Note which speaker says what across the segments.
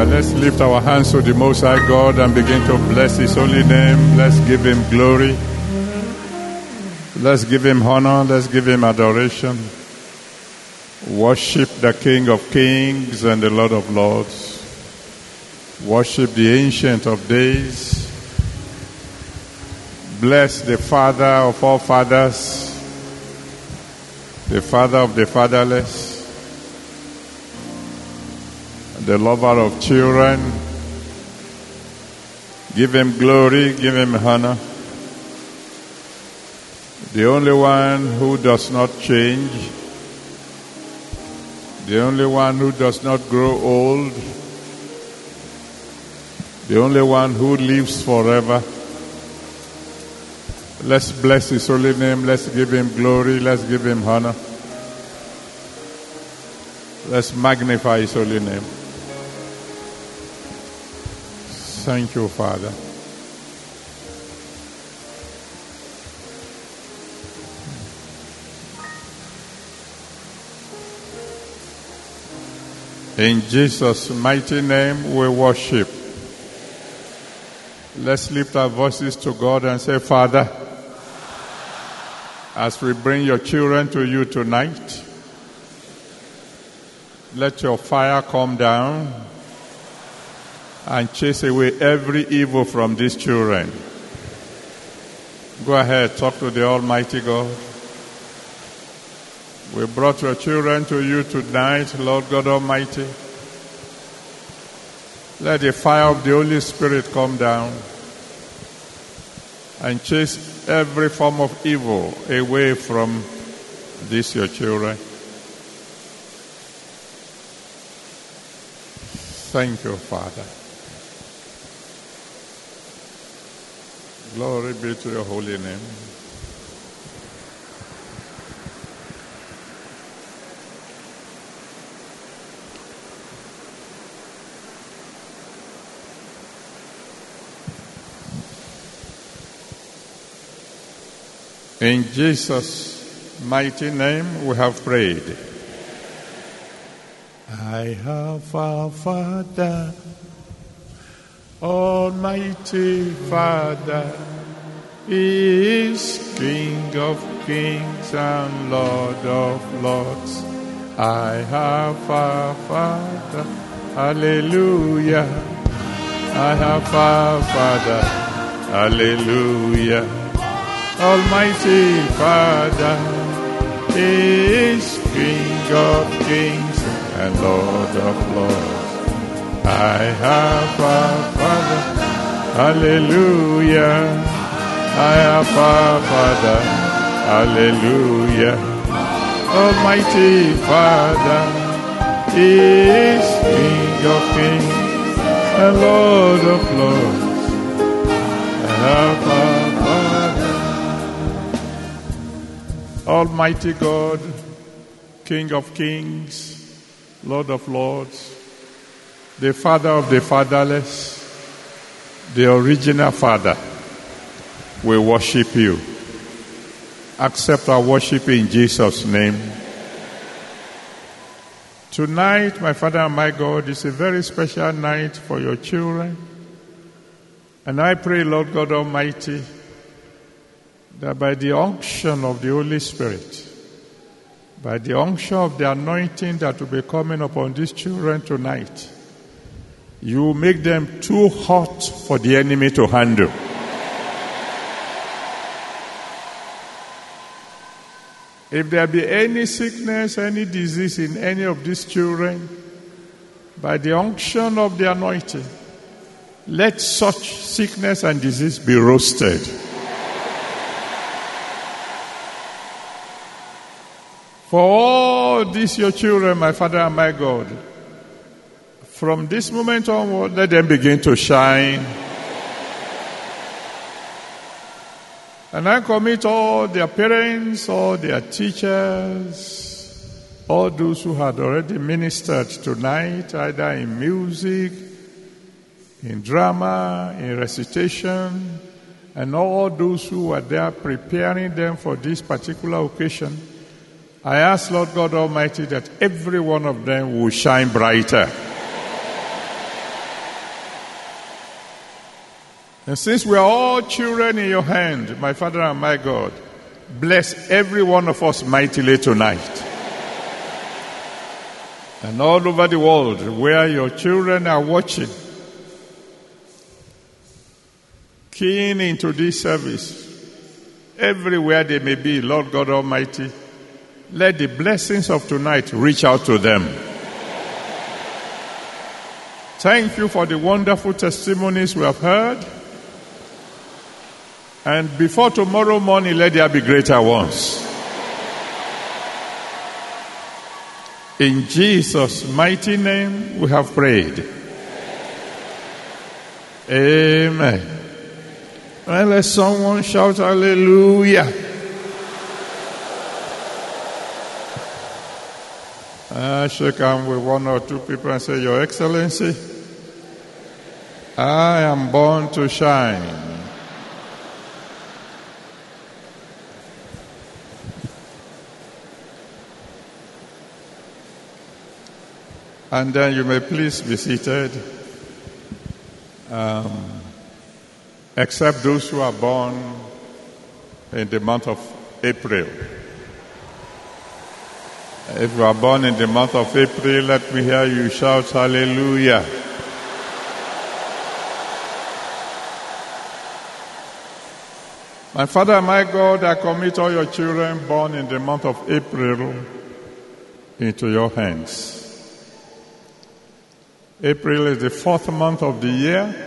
Speaker 1: But let's lift our hands to the Most High God and begin to bless His holy name. Let's give Him glory. Let's give Him honor. Let's give Him adoration. Worship the King of Kings and the Lord of Lords. Worship the Ancient of Days. Bless the Father of all fathers, the Father of the fatherless, the lover of children. Give him glory, give him honor. The only one who does not change, the only one who does not grow old, the only one who lives forever. Let's bless his holy name. Let's give him glory. Let's give him honor. Let's magnify his holy name. Thank you, Father. In Jesus' mighty name we worship. Let's lift our voices to God and say, Father, as we bring your children to you tonight, let your fire come down and chase away every evil from these children. Go ahead, talk to the Almighty God. We brought your children to you tonight, Lord God Almighty. Let the fire of the Holy Spirit come down and chase every form of evil away from these your children. Thank you, Father. Glory be to your holy name. In Jesus' mighty name we have prayed. I have a Father, Almighty Father, He is King of kings and Lord of lords. I have a Father, Hallelujah. I have a Father, Hallelujah. Almighty Father is King of kings and Lord of lords. I have a Father, Hallelujah. I have a Father, Hallelujah. Almighty Father is King of kings and Lord of lords. I have a Father. Almighty God, King of kings, Lord of lords, the Father of the fatherless, the original Father, we worship you. Accept our worship in Jesus' name. Tonight, my Father and my God, is a very special night for your children. And I pray, Lord God Almighty, that by the unction of the Holy Spirit, by the unction of the anointing that will be coming upon these children tonight, you make them too hot for the enemy to handle. If there be any sickness, any disease in any of these children, by the unction of the anointing, let such sickness and disease be roasted. For all these your children, my Father and my God, from this moment onward, let them begin to shine. And I commit all their parents, all their teachers, all those who had already ministered tonight, either in music, in drama, in recitation, and all those who were there preparing them for this particular occasion. I ask, Lord God Almighty, that every one of them will shine brighter. And since we are all children in your hand, my Father and my God, bless every one of us mightily tonight. And all over the world where your children are watching, keying into this service, everywhere they may be, Lord God Almighty, let the blessings of tonight reach out to them. Thank you for the wonderful testimonies we have heard. And before tomorrow morning, let there be greater ones. In Jesus' mighty name, we have prayed. Amen. And let someone shout hallelujah. I shake hands with one or two people and say, Your Excellency, I am born to shine. And then you may please be seated. Um, except those who are born in the month of April. If you are born in the month of April, let me hear you shout hallelujah. My Father my God, I commit all your children born in the month of April into your hands. April is the fourth month of the year.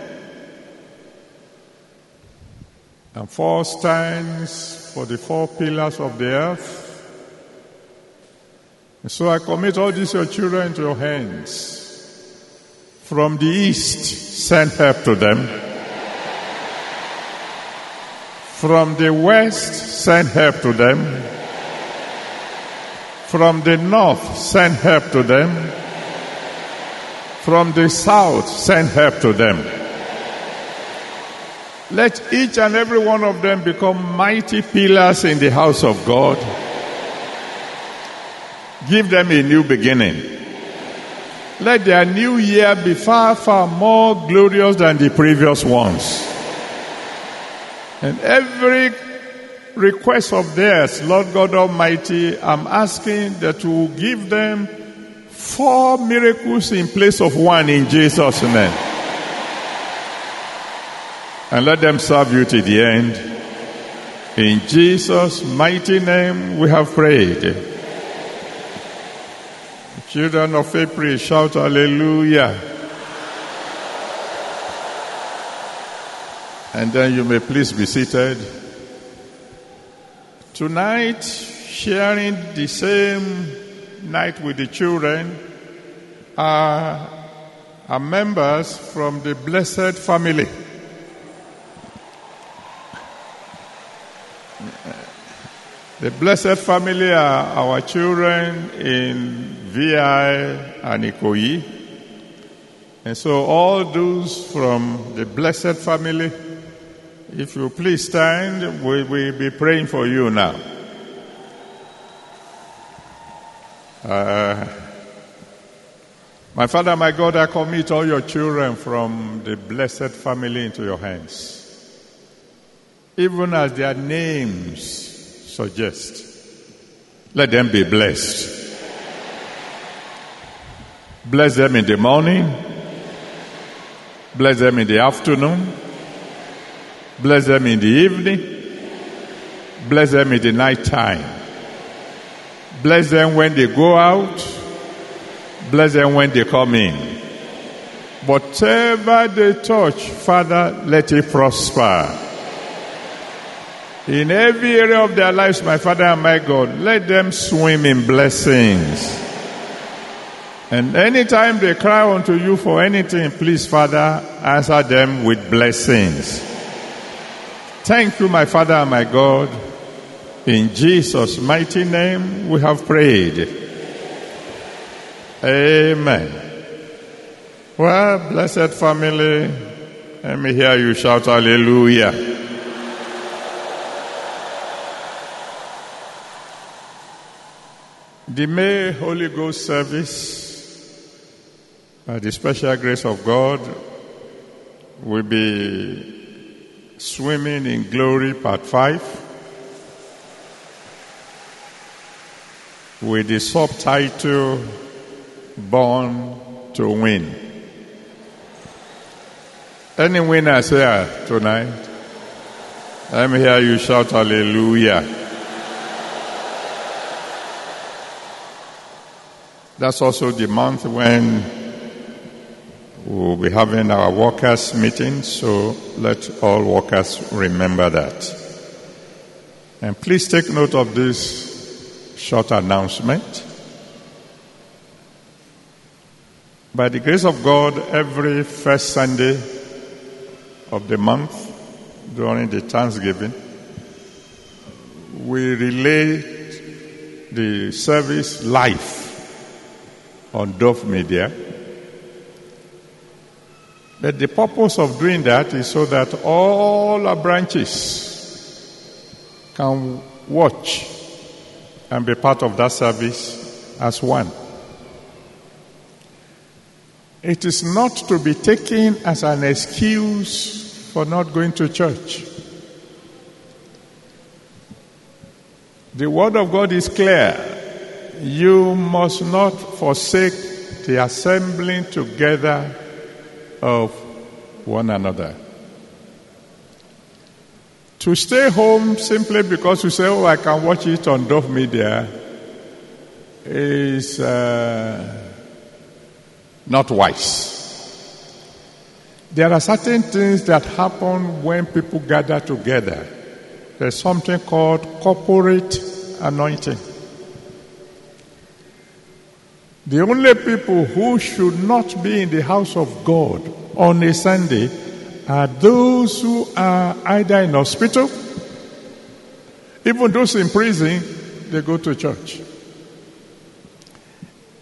Speaker 1: And four stands for the four pillars of the earth. And so I commit all these your children into your hands. From the east, send help to them. From the west, send help to them. From the north, send help to them. From the south, send help to them. Let each and every one of them become mighty pillars in the house of God. Give them a new beginning. Let their new year be far, far more glorious than the previous ones. And every request of theirs, Lord God Almighty, I'm asking that you give them four miracles in place of one in Jesus' name. And let them serve you to the end. In Jesus' mighty name we have prayed. Children of April, shout hallelujah. And then you may please be seated. Tonight, sharing the same night with the children are, are members from the Blessed Family. The Blessed Family are our children in VI and Ikoyi. And so, all those from the Blessed Family, if you please stand, we will be praying for you now. Uh, my Father, my God, I commit all your children from the blessed family into your hands. Even as their names suggest, let them be blessed. Bless them in the morning, bless them in the afternoon, bless them in the evening, bless them in the night time. Bless them when they go out. Bless them when they come in. Whatever they touch, Father, let it prosper. In every area of their lives, my Father and my God, let them swim in blessings. And anytime they cry unto you for anything, please, Father, answer them with blessings. Thank you, my Father and my God. In Jesus' mighty name we have prayed. Amen. Well, blessed family, let me hear you shout hallelujah. The May Holy Ghost service, by the special grace of God, will be Swimming in Glory, Part 5, with the subtitle Born to Win. Any winners here tonight? Let me hear you shout hallelujah. That's also the month when we'll be having our workers' meeting, so let all workers remember that. And please take note of this short announcement. By the grace of God, every first Sunday of the month, during the Thanksgiving, we relay the service live on Dove Media. But the purpose of doing that is so that all our branches can watch and be part of that service as one. It is not to be taken as an excuse for not going to church. The Word of God is clear. You must not forsake the assembling together of one another. To stay home simply because you say, Oh, I can watch it on Dove Media is uh, not wise. There are certain things that happen when people gather together. There's something called corporate anointing. The only people who should not be in the house of God on a Sunday are those who are either in hospital, even those in prison, they go to church.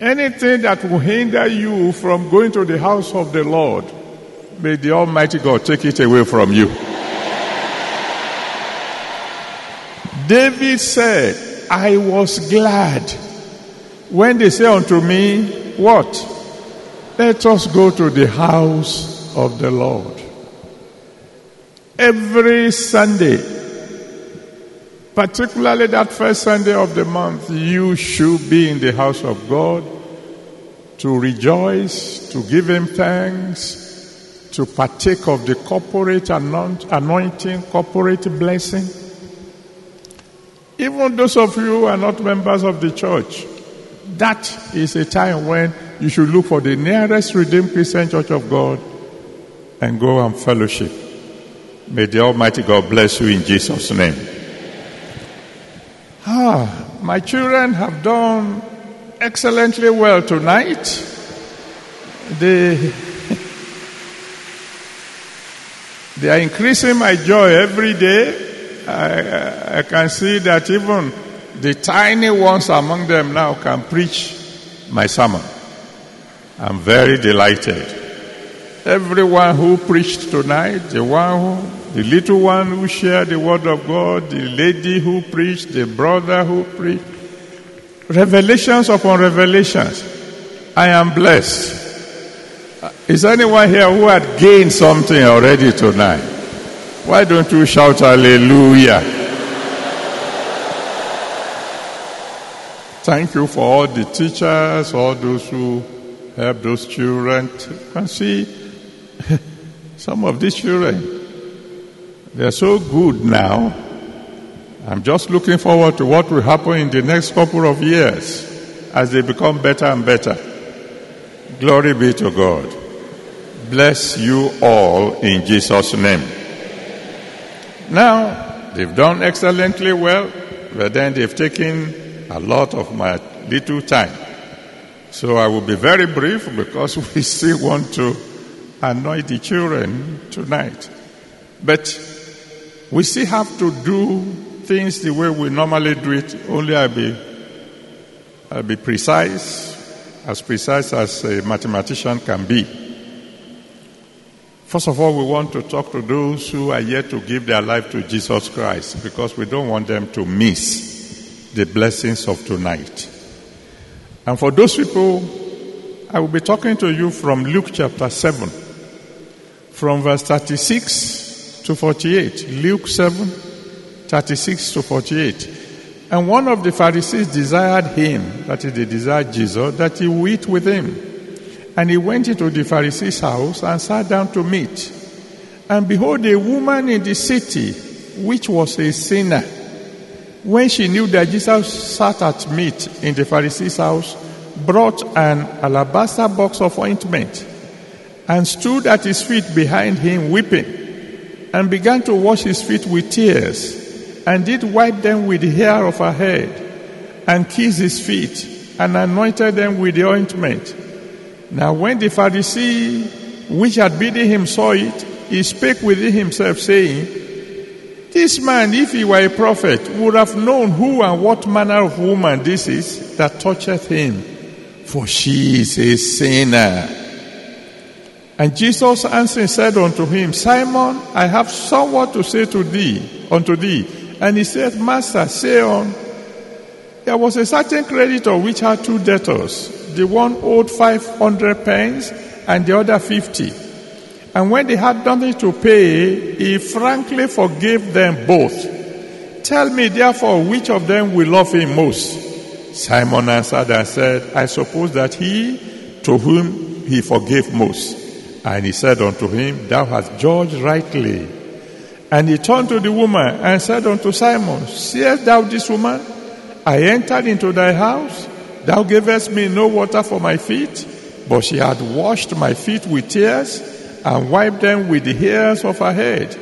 Speaker 1: Anything that will hinder you from going to the house of the Lord, may the Almighty God take it away from you. David said, I was glad when they say unto me, What? Let us go to the house of the Lord. Every Sunday, particularly that first Sunday of the month, you should be in the house of God to rejoice, to give Him thanks, to partake of the corporate anointing, corporate blessing. Even those of you who are not members of the church, that is a time when you should look for the nearest Redeemed Christian Church of God and go and fellowship. May the Almighty God bless you in Jesus' name. Ah, my children have done excellently well tonight. They, they are increasing my joy every day. I, I can see that even the tiny ones among them now can preach my sermon. I'm very delighted. Everyone who preached tonight, the one who, the little one who shared the word of God, the lady who preached, the brother who preached, revelations upon revelations. I am blessed. Uh, is anyone here who had gained something already tonight? Why don't you shout hallelujah? Thank you for all the teachers, all those who help those children. And see, some of these children, they're so good now. I'm just looking forward to what will happen in the next couple of years as they become better and better. Glory be to God. Bless you all in Jesus' name. Now, they've done excellently well, but then they've taken a lot of my little time. So I will be very brief because we still want to annoy the children tonight. But we still have to do things the way we normally do it, only I'll be, I'll be precise, as precise as a mathematician can be. First of all, we want to talk to those who are yet to give their life to Jesus Christ because we don't want them to miss the blessings of tonight. And for those people, I will be talking to you from Luke chapter 7, from verse 36 to 48. Luke 7, 36 to 48. And one of the Pharisees desired him, that is, they desired Jesus, that he would eat with him. And he went into the Pharisee's house and sat down to meat. And behold, a woman in the city, which was a sinner, when she knew that Jesus sat at meat in the Pharisee's house, brought an alabaster box of ointment and stood at his feet behind him, weeping, and began to wash his feet with tears and did wipe them with the hair of her head, and kissed his feet, and anointed them with the ointment. Now, when the Pharisee which had bidden him saw it, he spake within himself, saying, This man, if he were a prophet, would have known who and what manner of woman this is that toucheth him, for she is a sinner. And Jesus answering said unto him, Simon, I have somewhat to say to thee, unto thee. And he said, Master, say on. There was a certain creditor which had two debtors. The one owed 500 pence and the other 50. And when they had nothing to pay, he frankly forgave them both. Tell me therefore which of them will love him most. Simon answered and said, I suppose that he to whom he forgave most. And he said unto him, Thou hast judged rightly. And he turned to the woman and said unto Simon, Seest thou this woman? I entered into thy house. Thou gavest me no water for my feet, but she had washed my feet with tears and wiped them with the hairs of her head.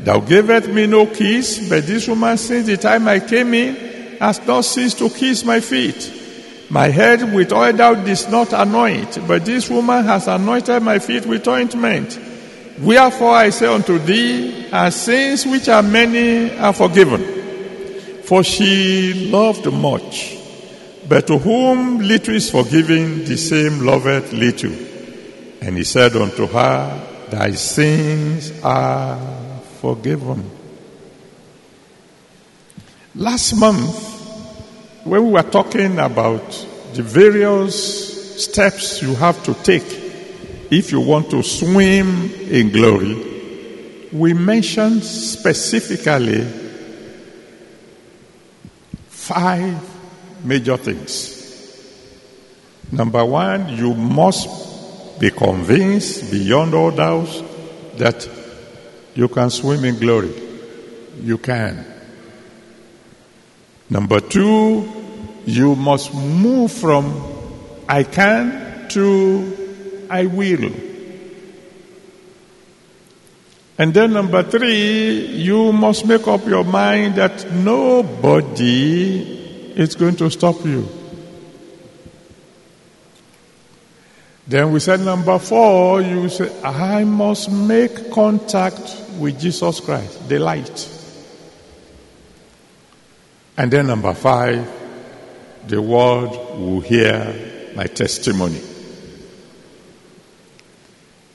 Speaker 1: Thou gavest me no kiss, but this woman, since the time I came in, has not ceased to kiss my feet. My head with oil thou didst not anoint, but this woman has anointed my feet with ointment. Wherefore I say unto thee, her sins which are many are forgiven. For she loved much. But to whom little is forgiven, the same loveth little. And he said unto her, Thy sins are forgiven. Last month, when we were talking about the various steps you have to take if you want to swim in glory, we mentioned specifically five major things. Number one, you must be convinced beyond all doubts that you can swim in glory. You can. Number two, you must move from I can to I will. And then number three, you must make up your mind that nobody is going to stop you. Then we said number four, you say, I must make contact with Jesus Christ, the light. And then number five, the world will hear my testimony.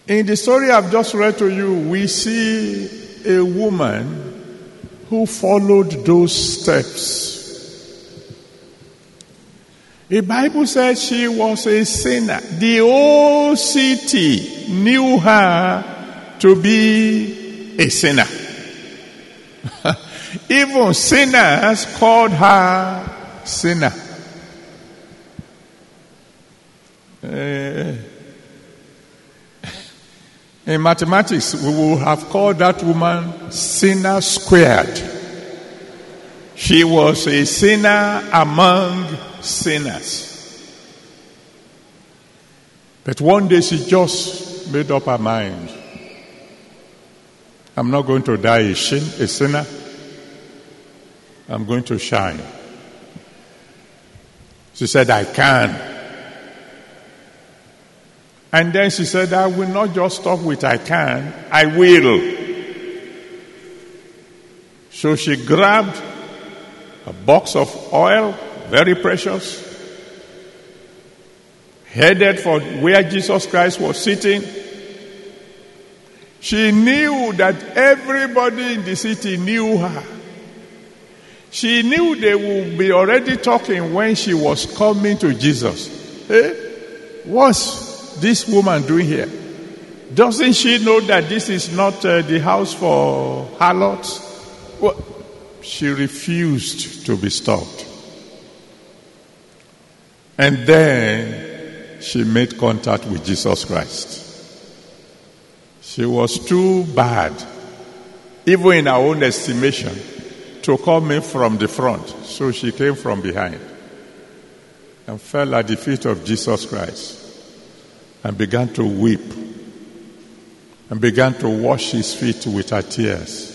Speaker 1: In the story I've just read to you, we see a woman who followed those steps. The Bible says she was a sinner. The whole city knew her to be a sinner. Even sinners called her sinner. Uh, in mathematics, we will have called that woman sinner squared. She was a sinner among sinners. But one day she just made up her mind. I'm not going to die a, sin, a sinner. I'm going to shine. She said, I can. And then she said, I will not just stop with I can, I will. So she grabbed a box of oil, very precious, headed for where Jesus Christ was sitting. She knew that everybody in the city knew her. She knew they would be already talking when she was coming to Jesus. Eh? What's this woman doing here? Doesn't she know that this is not uh, the house for harlots? Well, she refused to be stopped. And then she made contact with Jesus Christ. She was too bad, even in her own estimation, to come in from the front. So she came from behind and fell at the feet of Jesus Christ and began to weep and began to wash his feet with her tears.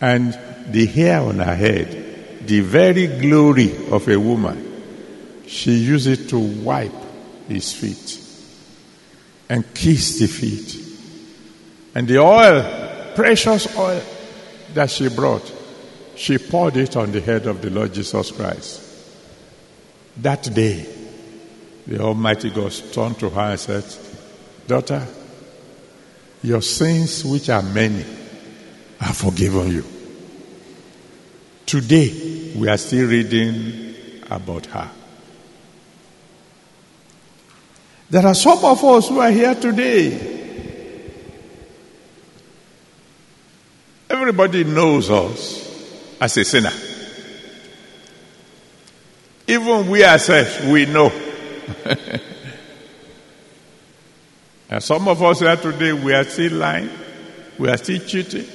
Speaker 1: And the hair on her head, the very glory of a woman, she used it to wipe his feet and kiss the feet. And the oil, precious oil that she brought, she poured it on the head of the Lord Jesus Christ. That day, the Almighty God turned to her and said, Daughter, your sins, which are many, are forgiven you. Today, we are still reading about her. There are some of us who are here today. Everybody knows us as a sinner. Even we ourselves, we know. And some of us here today, we are still lying, we are still cheating,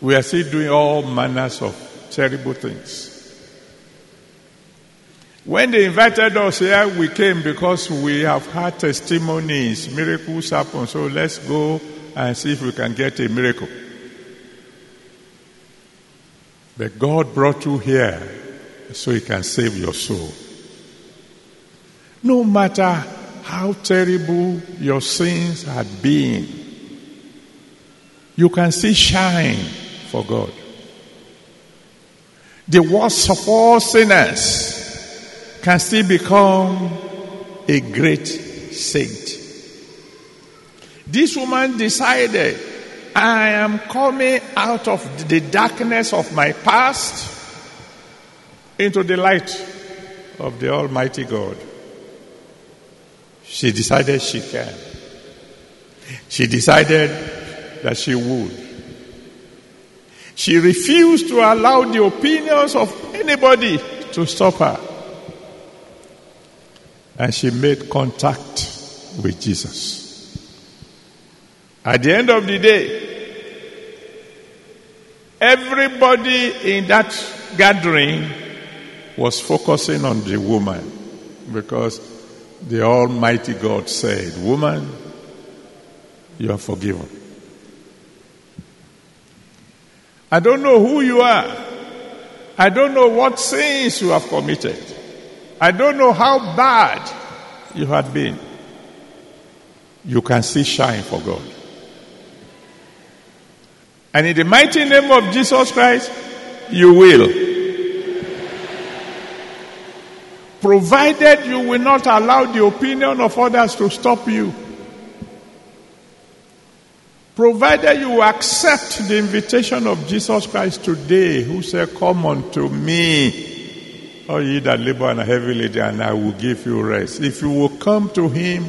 Speaker 1: we are still doing all manners of terrible things. When they invited us here, we came because we have had testimonies, miracles happen. So let's go and see if we can get a miracle. But God brought you here so He can save your soul. No matter how terrible your sins had been, you can still shine for God. The worst of all sinners can still become a great saint. This woman decided, I am coming out of the darkness of my past into the light of the Almighty God. She decided she can. She decided that she would. She refused to allow the opinions of anybody to stop her. And she made contact with Jesus. At the end of the day, everybody in that gathering was focusing on the woman because the Almighty God said, Woman, you are forgiven. I don't know who you are. I don't know what sins you have committed. I don't know how bad you had been. You can see shine for God. And in the mighty name of Jesus Christ, you will. Provided you will not allow the opinion of others to stop you. Provided you accept the invitation of Jesus Christ today, who said, Come unto me, all ye that labor and are heavy laden, and I will give you rest. If you will come to him,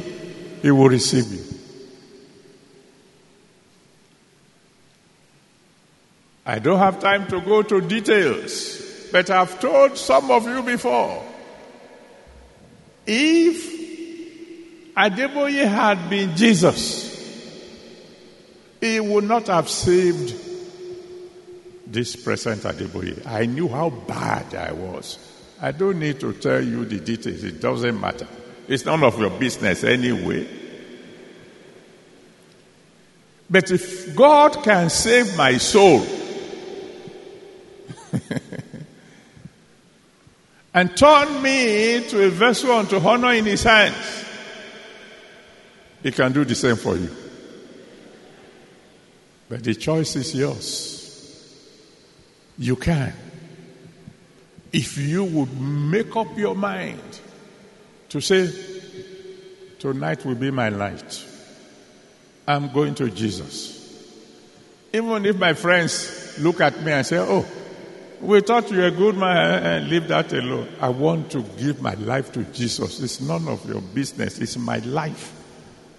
Speaker 1: he will receive you. I don't have time to go to details, but I've told some of you before. If Adeboye had been Jesus, he would not have saved this present Adeboye. I knew how bad I was. I don't need to tell you the details, it doesn't matter. It's none of your business anyway. But if God can save my soul and turn me into a vessel unto honor in his hands, he can do the same for you. But the choice is yours. You can. If you would make up your mind to say, Tonight will be my night. I'm going to Jesus. Even if my friends look at me and say, Oh, we thought you were a good man and leave that alone. I want to give my life to Jesus. It's none of your business, it's my life.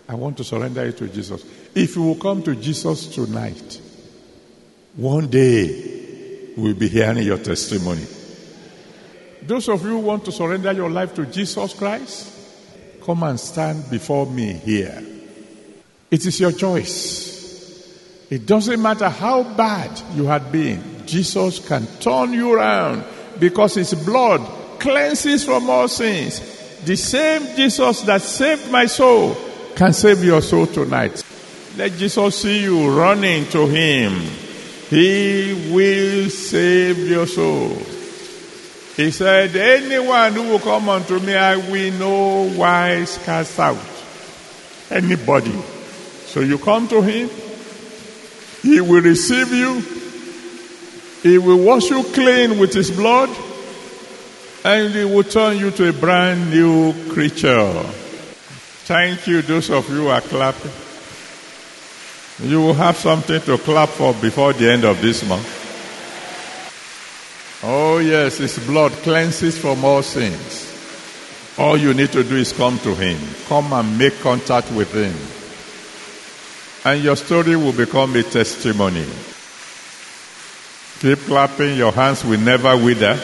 Speaker 1: I want to surrender it to Jesus. If you will come to Jesus tonight, one day we'll be hearing your testimony. Those of you who want to surrender your life to Jesus Christ, come and stand before me here. It is your choice. It doesn't matter how bad you had been, Jesus can turn you around because his blood cleanses from all sins. The same Jesus that saved my soul can save your soul tonight. Let Jesus see you running to him. He will save your soul. He said, Anyone who will come unto me, I will no wise cast out. Anybody. So you come to him, he will receive you, he will wash you clean with his blood, and he will turn you to a brand new creature. Thank you, those of you who are clapping. You will have something to clap for before the end of this month. Oh, yes, His blood cleanses from all sins. All you need to do is come to Him. Come and make contact with Him. And your story will become a testimony. Keep clapping, your hands will never wither.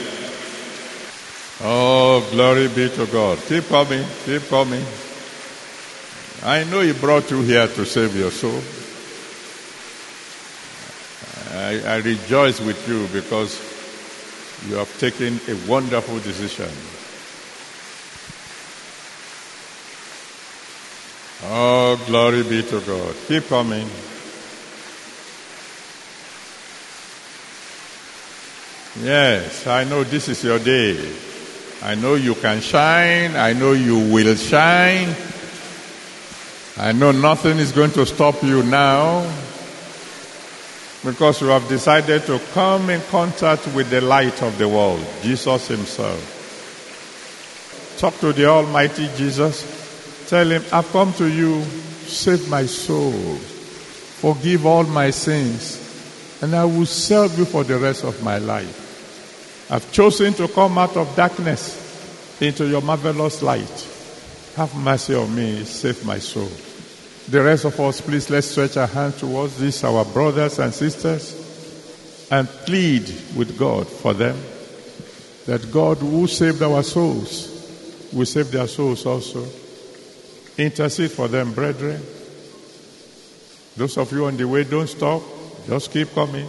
Speaker 1: Oh, glory be to God. Keep coming, keep coming. I know He brought you here to save your soul. I, I rejoice with you because you have taken a wonderful decision. Oh, glory be to God. Keep coming. Yes, I know this is your day. I know you can shine. I know you will shine. I know nothing is going to stop you now because you have decided to come in contact with the light of the world, Jesus Himself. Talk to the Almighty Jesus. Tell Him, I've come to you, save my soul, forgive all my sins, and I will serve you for the rest of my life. I've chosen to come out of darkness into your marvelous light. Have mercy on me, save my soul. The rest of us, please, let's stretch our hands towards these, our brothers and sisters, and plead with God for them that God who saved our souls will save their souls also. Intercede for them, brethren. Those of you on the way, don't stop. Just keep coming.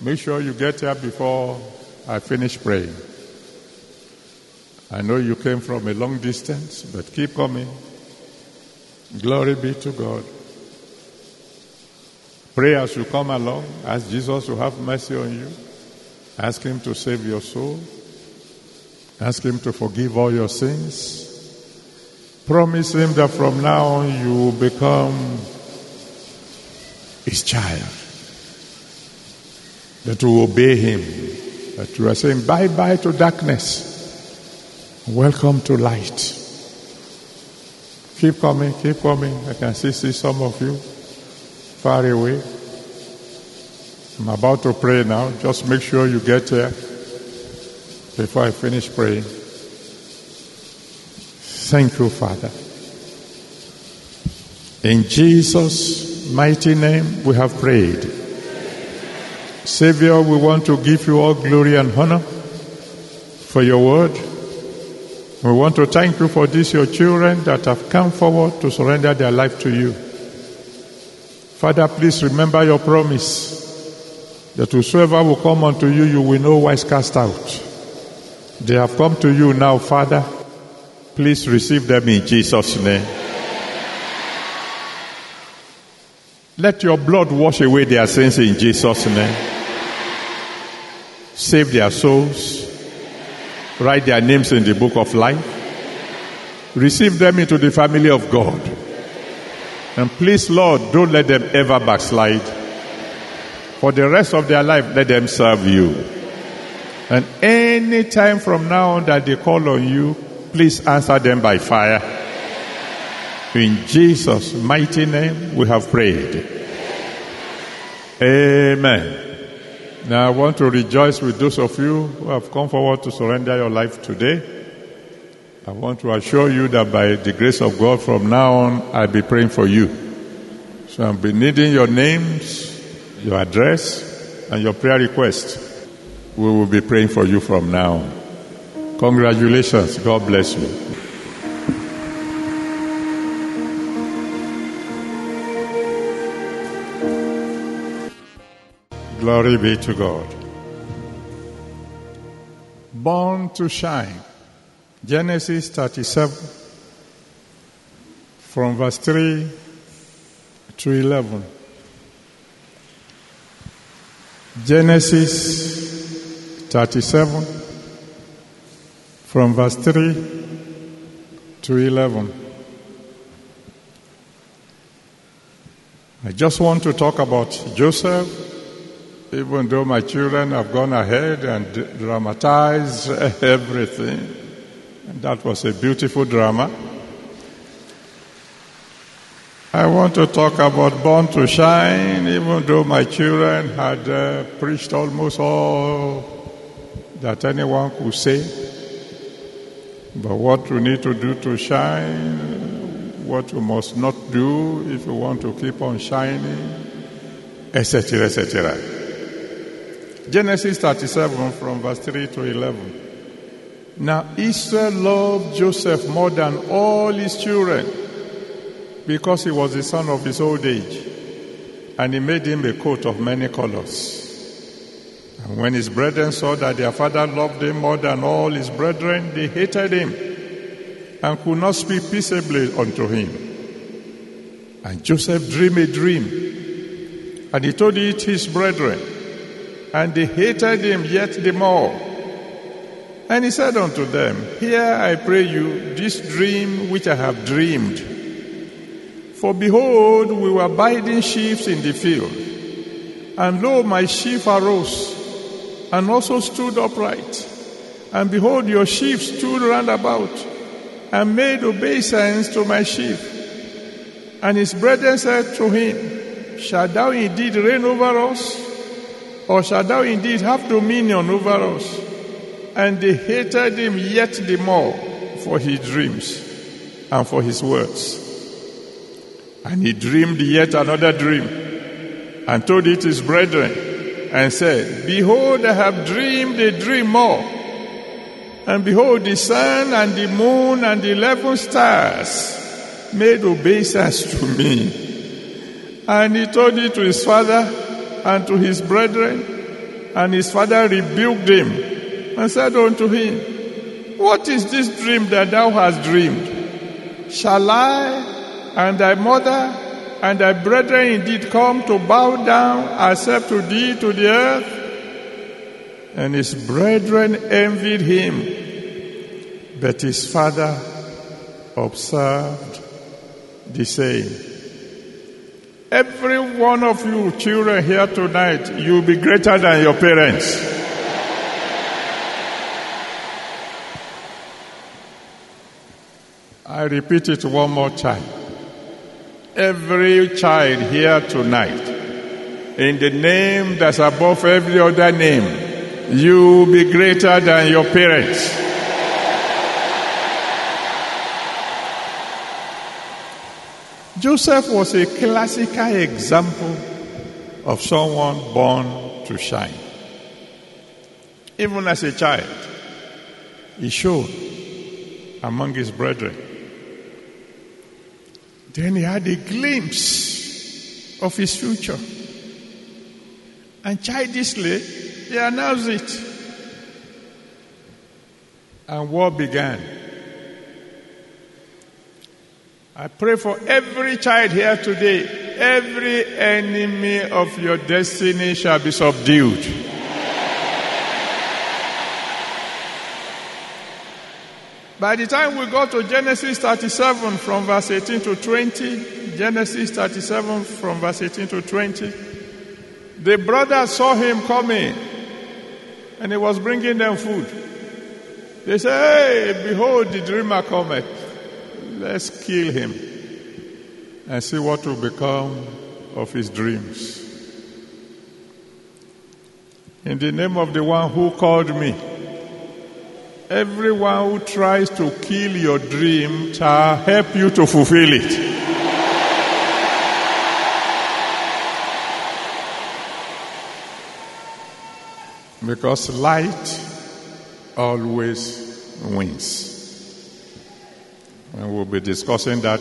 Speaker 1: Make sure you get here before I finish praying. I know you came from a long distance, but keep coming. Glory be to God. Pray as you come along. Ask Jesus to have mercy on you. Ask Him to save your soul. Ask Him to forgive all your sins. Promise Him that from now on you will become His child. That you obey Him. That you are saying bye bye to darkness. Welcome to light. Keep coming, keep coming. I can see, see some of you far away. I'm about to pray now. Just make sure you get here before I finish praying. Thank you, Father. In Jesus' mighty name, we have prayed. Savior, we want to give you all glory and honor for your word. We want to thank you for these, your children that have come forward to surrender their life to you. Father, please remember your promise that whosoever will come unto you, you will no wise cast out. They have come to you now, Father. Please receive them in Jesus' name. Let your blood wash away their sins in Jesus' name. Save their souls. Write their names in the book of life. Receive them into the family of God. And please, Lord, don't let them ever backslide. For the rest of their life, let them serve you. And any time from now on that they call on you, please answer them by fire. In Jesus' mighty name, we have prayed. Amen. Now, I want to rejoice with those of you who have come forward to surrender your life today. I want to assure you that by the grace of God, from now on, I'll be praying for you. So I'll be needing your names, your address, and your prayer request. We will be praying for you from now on. Congratulations. God bless you. Glory be to God. Born to shine. Genesis 37 from verse 3 to 11. Genesis 37 from verse 3 to 11. I just want to talk about Joseph even though my children have gone ahead and dramatized everything. And that was a beautiful drama. I want to talk about Born to Shine, even though my children had uh, preached almost all that anyone could say. But what we need to do to shine, what we must not do if we want to keep on shining, etc., etc. Genesis 37 from verse 3 to 11. Now Israel loved Joseph more than all his children because he was the son of his old age, and he made him a coat of many colors. And when his brethren saw that their father loved him more than all his brethren, they hated him and could not speak peaceably unto him. And Joseph dreamed a dream, and he told it his brethren and they hated him yet the more. And he said unto them, Hear, I pray you, this dream which I have dreamed. For behold, we were biding sheep in the field, and lo, my sheep arose, and also stood upright. And behold, your sheep stood round about, and made obeisance to my sheep. And his brethren said to him, Shall thou indeed reign over us? Or shall thou indeed have dominion over us? And they hated him yet the more for his dreams and for his words. And he dreamed yet another dream and told it his brethren and said, Behold, I have dreamed a dream more. And behold, the sun and the moon and the eleven stars made obeisance to me. And he told it to his father and to his brethren. And his father rebuked him and said unto him, What is this dream that thou hast dreamed? Shall I and thy mother and thy brethren indeed come to bow down ourselves to thee to the earth? And his brethren envied him, but his father observed the same. Every one of you children here tonight, you'll be greater than your parents. I repeat it one more time. Every child here tonight, in the name that's above every other name, you will be greater than your parents. Joseph was a classical example of someone born to shine. Even as a child, he showed among his brethren. Then he had a glimpse of his future. And childishly, he announced it. And war began. I pray for every child here today. Every enemy of your destiny shall be subdued. By the time we go to Genesis 37 from verse 18 to 20, Genesis 37 from verse 18 to 20, the brothers saw him coming and he was bringing them food. They said, Hey, behold, the dreamer cometh. Let's kill him and see what will become of his dreams. In the name of the one who called me everyone who tries to kill your dream shall help you to fulfill it. Because light always wins. And we'll be discussing that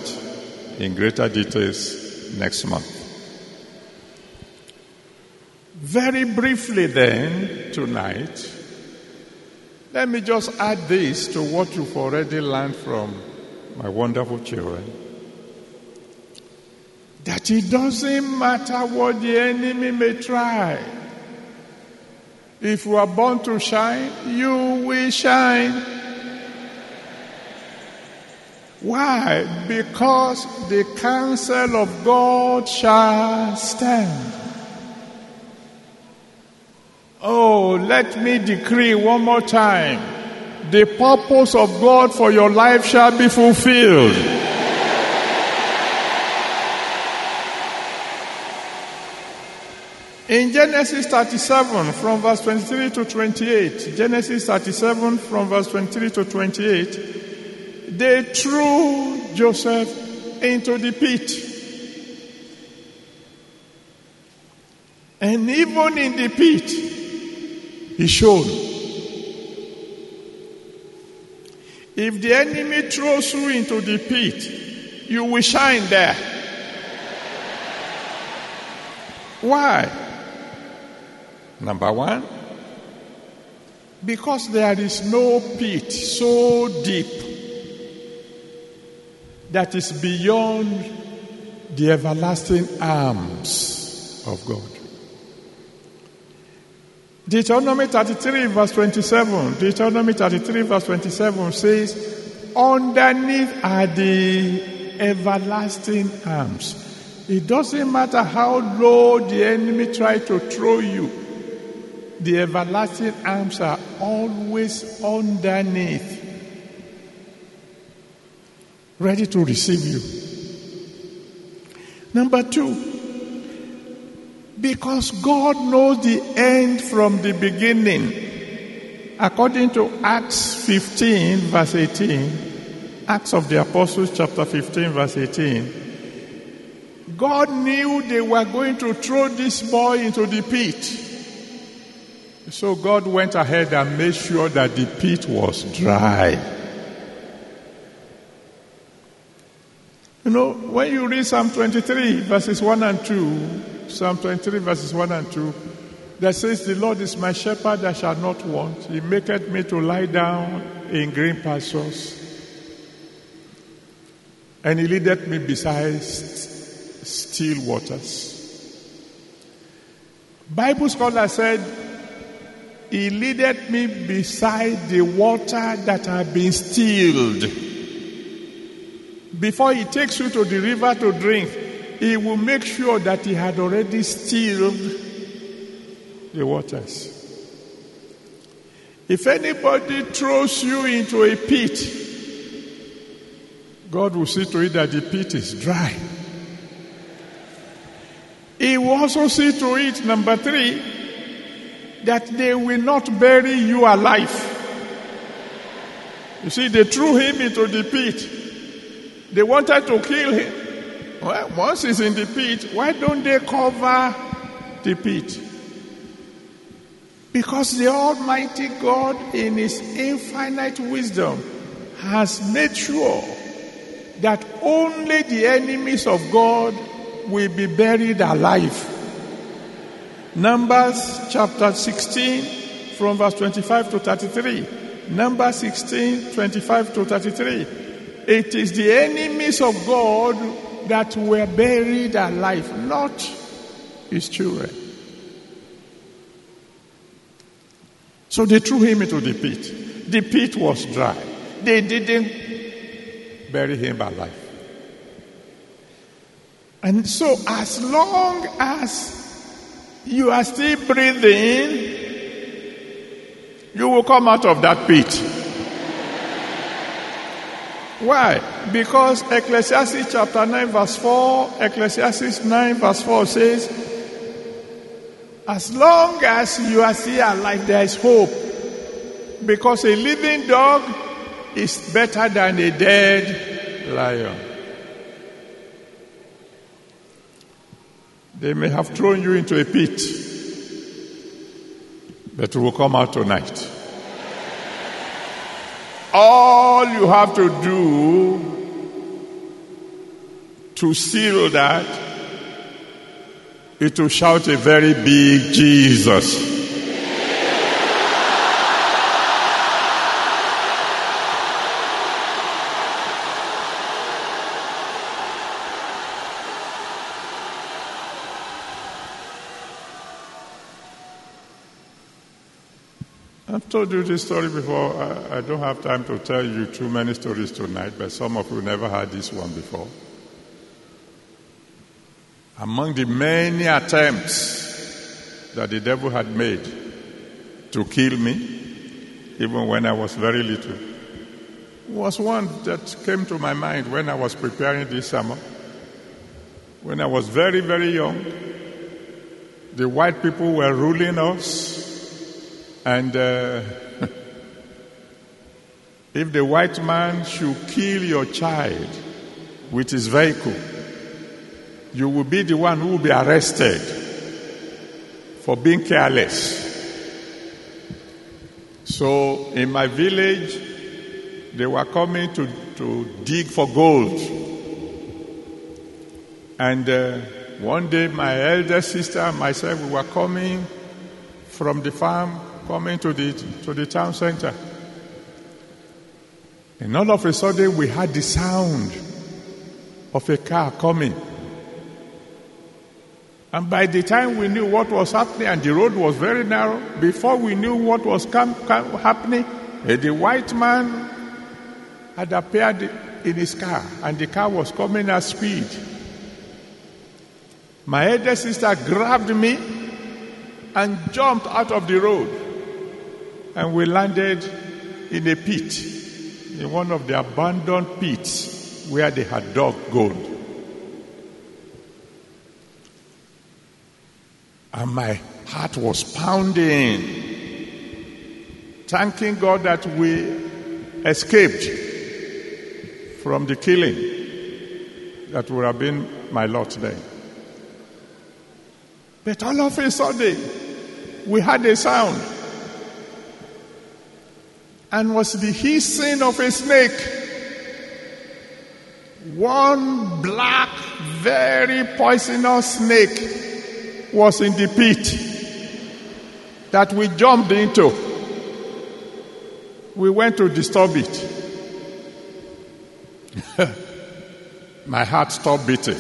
Speaker 1: in greater details next month. Very briefly, then, tonight, let me just add this to what you've already learned from my wonderful children. That it doesn't matter what the enemy may try. If you are born to shine, you will shine. Why? Because the counsel of God shall stand. Oh, let me decree one more time. The purpose of God for your life shall be fulfilled. In Genesis 37, from verse 23 to 28, Genesis 37, from verse 23 to 28, they threw Joseph into the pit. And even in the pit, he shone. If the enemy throws you into the pit, you will shine there. Why? Number one, because there is no pit so deep that is beyond the everlasting arms of God. Deuteronomy 33, verse 27. Deuteronomy 33, verse 27 says, Underneath are the everlasting arms. It doesn't matter how low the enemy try to throw you, the everlasting arms are always underneath, ready to receive you. Number two, because God knows the end from the beginning. According to Acts 15, verse 18, Acts of the Apostles, chapter 15, verse 18, God knew they were going to throw this boy into the pit. So God went ahead and made sure that the pit was dry. You know, when you read Psalm 23, verses 1 and 2, Psalm 23, verses 1 and 2, that says, The Lord is my shepherd, I shall not want. He maketh me to lie down in green pastures. And he leadeth me beside still waters. Bible scholar said, He leadeth me beside the water that have been stilled. Before he takes you to the river to drink, he will make sure that he had already stilled the waters. If anybody throws you into a pit, God will see to it that the pit is dry. He will also see to it, number three, that they will not bury you alive. You see, they threw him into the pit. They wanted to kill him. Well, once he's in the pit, why don't they cover the pit? Because the Almighty God, in His infinite wisdom, has made sure that only the enemies of God will be buried alive. Numbers chapter 16, from verse 25 to 33. Numbers 16, 25 to 33. It is the enemies of God that were buried alive, not his children. So they threw him into the pit. The pit was dry. They didn't bury him alive. And so, as long as you are still breathing, you will come out of that pit. Why? Because Ecclesiastes chapter 9 verse 4, Ecclesiastes 9 verse 4 says, as long as you are still alive, there is hope. Because a living dog is better than a dead lion. They may have thrown you into a pit, but you will come out tonight. All you have to do to seal that is to shout a very big Jesus. Told you this story before. I, I, don't have time to tell you too many stories tonight, but some of you never heard this one before. Among the many attempts that the devil had made to kill me, even when I was very little, was one that came to my mind when I was preparing this summer. When I was very, very young, the white people were ruling us and uh, if the white man should kill your child with his vehicle, you will be the one who will be arrested for being careless. So in my village, they were coming to, to dig for gold. And uh, one day, my elder sister and myself, we were coming from the farm coming to the, to the town center. And all of a sudden, we had the sound of a car coming. And by the time we knew what was happening, and the road was very narrow, before we knew what was come, come, happening, the white man had appeared in his car, and the car was coming at speed. My elder sister grabbed me and jumped out of the road and we landed in a pit, in one of the abandoned pits where they had dug gold. And my heart was pounding, thanking God that we escaped from the killing that would have been my lot then. But all of a sudden, we had a sound and was the hissing of a snake. One black, very poisonous snake was in the pit that we jumped into. We went to disturb it. My heart stopped beating.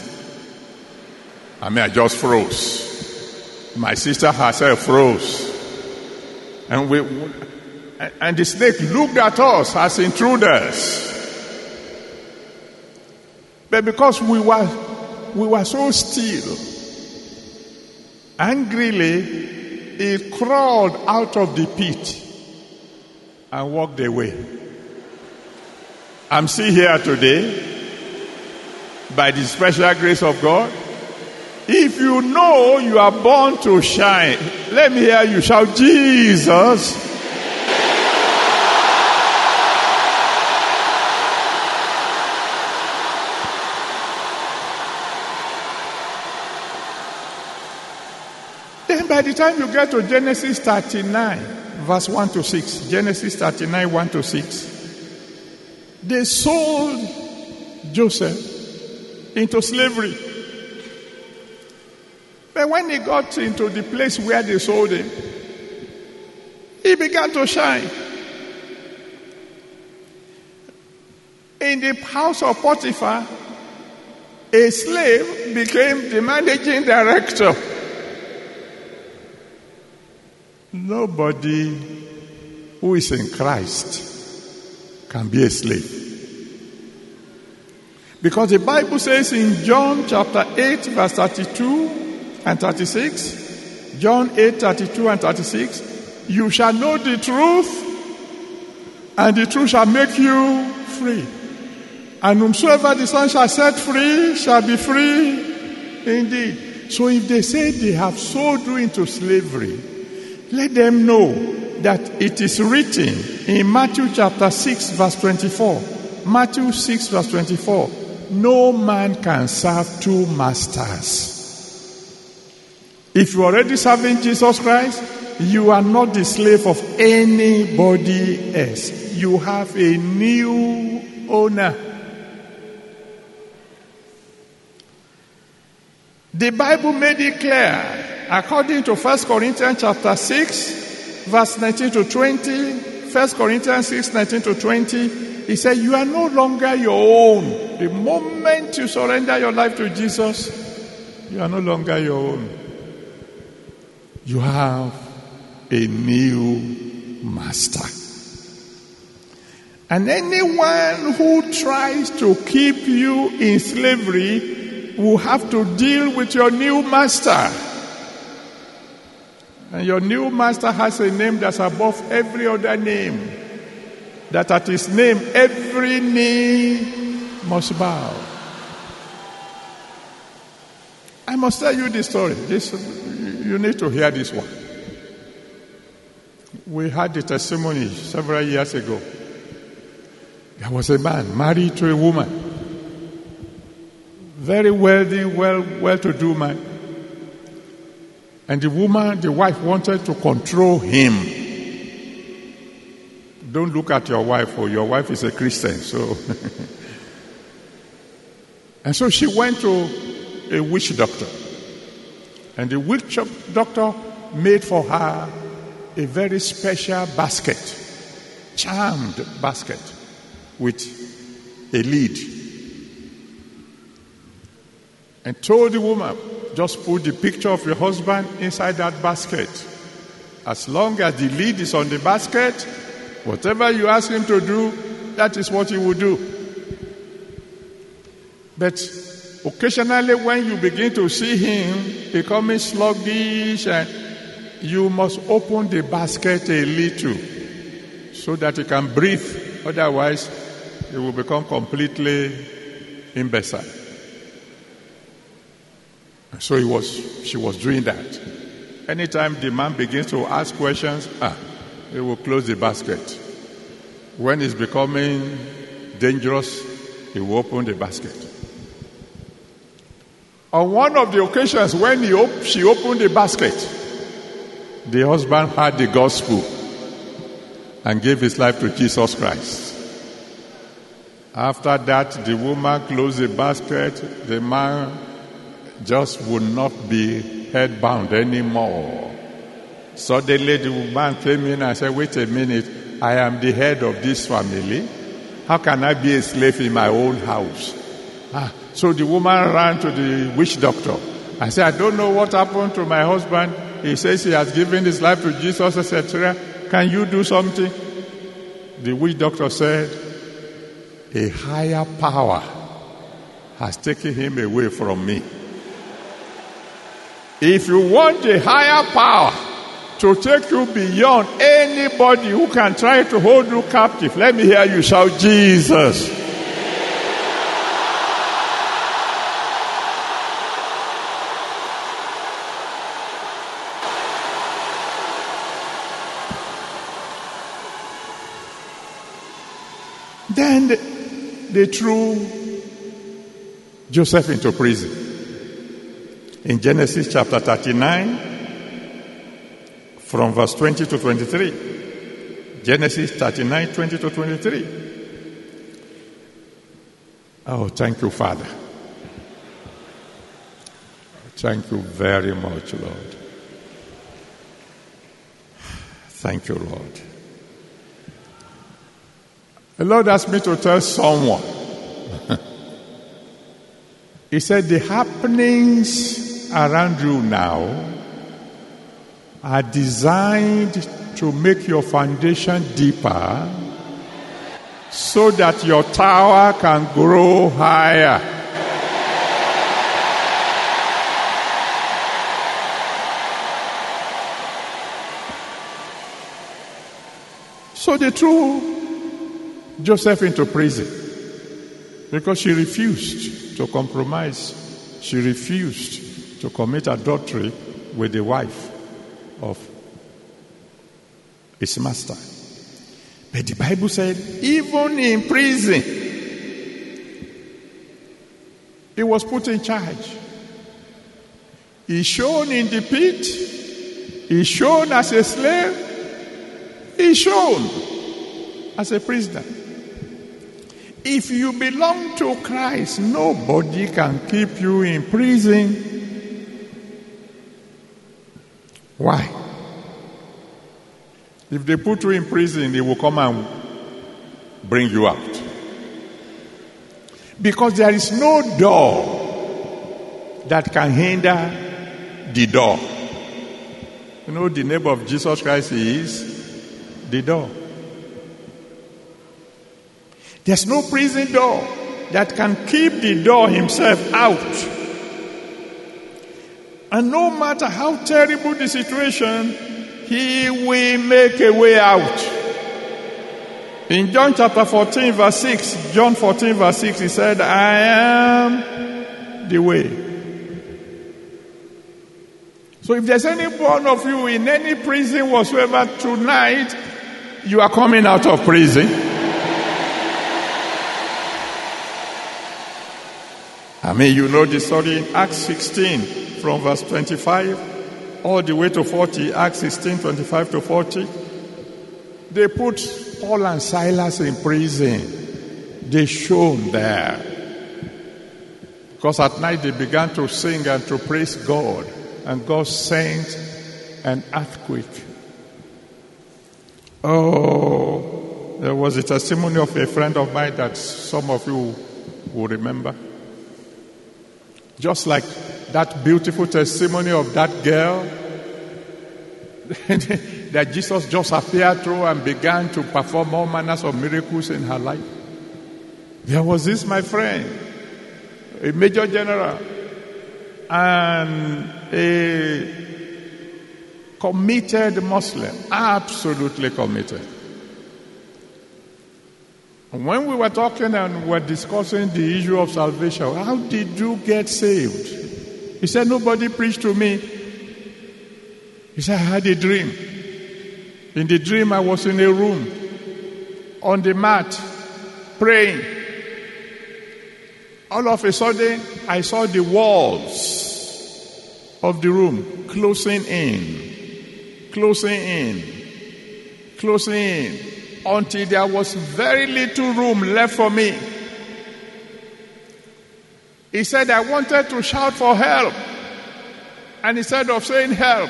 Speaker 1: I mean, I just froze. My sister herself froze. And we, and the snake looked at us as intruders. But because we were, we were so still, angrily, it crawled out of the pit and walked away. I'm still here today by the special grace of God. If you know you are born to shine, let me hear you shout, Jesus. By the time you get to Genesis 39, verse 1 to 6, Genesis 39, 1 to 6, they sold Joseph into slavery. But when he got into the place where they sold him, he began to shine. In the house of Potiphar, a slave became the managing director. Nobody who is in Christ can be a slave. Because the Bible says in John chapter 8, verse 32 and 36, John 8, 32 and 36, you shall know the truth, and the truth shall make you free. And whomsoever the Son shall set free shall be free indeed. So if they say they have sold you into slavery, let them know that it is written in Matthew chapter 6, verse 24. Matthew 6, verse 24. No man can serve two masters. If you're already serving Jesus Christ, you are not the slave of anybody else. You have a new owner. The Bible made it clear, according to 1 Corinthians chapter 6, verse 19 to 20, 1 Corinthians 6, 19 to 20, he said, You are no longer your own. The moment you surrender your life to Jesus, you are no longer your own. You have a new master. And anyone who tries to keep you in slavery will have to deal with your new master. And your new master has a name that's above every other name. That at his name, every knee must bow. I must tell you this story. This, you need to hear this one. We had the testimony several years ago. There was a man married to a woman very wealthy, well, well-to-do man. And the woman, the wife wanted to control him. Don't look at your wife, or your wife is a Christian, so. and so she went to a witch doctor. And the witch doctor made for her a very special basket, charmed basket with a lid and told the woman, just put the picture of your husband inside that basket. As long as the lid is on the basket, whatever you ask him to do, that is what he will do. But occasionally, when you begin to see him becoming sluggish, and you must open the basket a little so that he can breathe. Otherwise, he will become completely imbecile. So he was, she was doing that. Anytime the man begins to ask questions, ah, he will close the basket. When it's becoming dangerous, he will open the basket. On one of the occasions when he op- she opened the basket, the husband heard the gospel and gave his life to Jesus Christ. After that, the woman closed the basket, the man just would not be headbound anymore. Suddenly the woman came in and said, Wait a minute, I am the head of this family. How can I be a slave in my own house? Ah, so the woman ran to the witch doctor. I said, I don't know what happened to my husband. He says he has given his life to Jesus, etc. Can you do something? The witch doctor said, A higher power has taken him away from me. If you want a higher power to take you beyond anybody who can try to hold you captive, let me hear you shout, Jesus. Then they threw Joseph into prison in Genesis chapter 39, from verse 20 to 23. Genesis 39, 20 to 23. Oh, thank you, Father. Thank you very much, Lord. Thank you, Lord. The Lord asked me to tell someone. he said, The happenings around you now are designed to make your foundation deeper so that your tower can grow higher. So they threw Joseph into prison because she refused to compromise. She refused to commit adultery with the wife of his master. But the Bible said, even in prison, he was put in charge. He's shown in the pit, he's shown as a slave, he's shown as a prisoner. If you belong to Christ, nobody can keep you in prison. Why? If they put you in prison, they will come and bring you out. Because there is no door that can hinder the door. You know, the name of Jesus Christ is the door. There's no prison door that can keep the door himself out. And no matter how terrible the situation, he will make a way out. In John chapter 14, verse 6, John 14, verse 6, he said, I am the way. So if there's any one of you in any prison whatsoever tonight, you are coming out of prison. I mean, you know the story in Acts 16 from verse 25 all the way to 40, Acts 16, 25 to 40. They put Paul and Silas in prison. They shone there. Because at night they began to sing and to praise God. And God sent an earthquake. Oh, there was a testimony of a friend of mine that some of you will remember. Just like that beautiful testimony of that girl that Jesus just appeared through and began to perform all manners of miracles in her life. There was this, my friend, a major general and a committed Muslim, absolutely committed. When we were talking and we were discussing the issue of salvation, how did you get saved? He said, Nobody preached to me. He said, I had a dream. In the dream, I was in a room on the mat praying. All of a sudden, I saw the walls of the room closing in, closing in, closing in until there was very little room left for me. He said, I wanted to shout for help. And instead of saying help,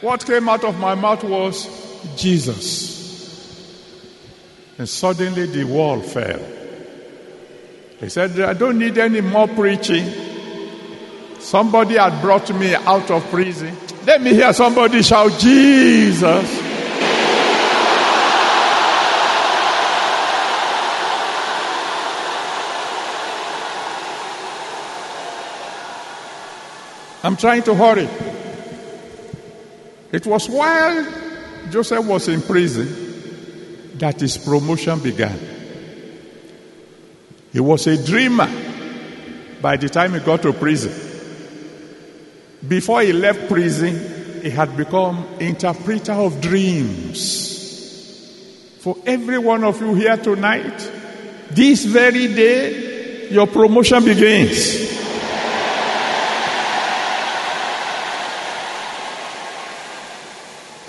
Speaker 1: what came out of my mouth was Jesus. And suddenly the wall fell. He said, I don't need any more preaching. Somebody had brought me out of prison. Let me hear somebody shout, Jesus. I'm trying to hurry. It was while Joseph was in prison that his promotion began. He was a dreamer by the time he got to prison. Before he left prison, he had become interpreter of dreams. For every one of you here tonight, this very day, your promotion begins.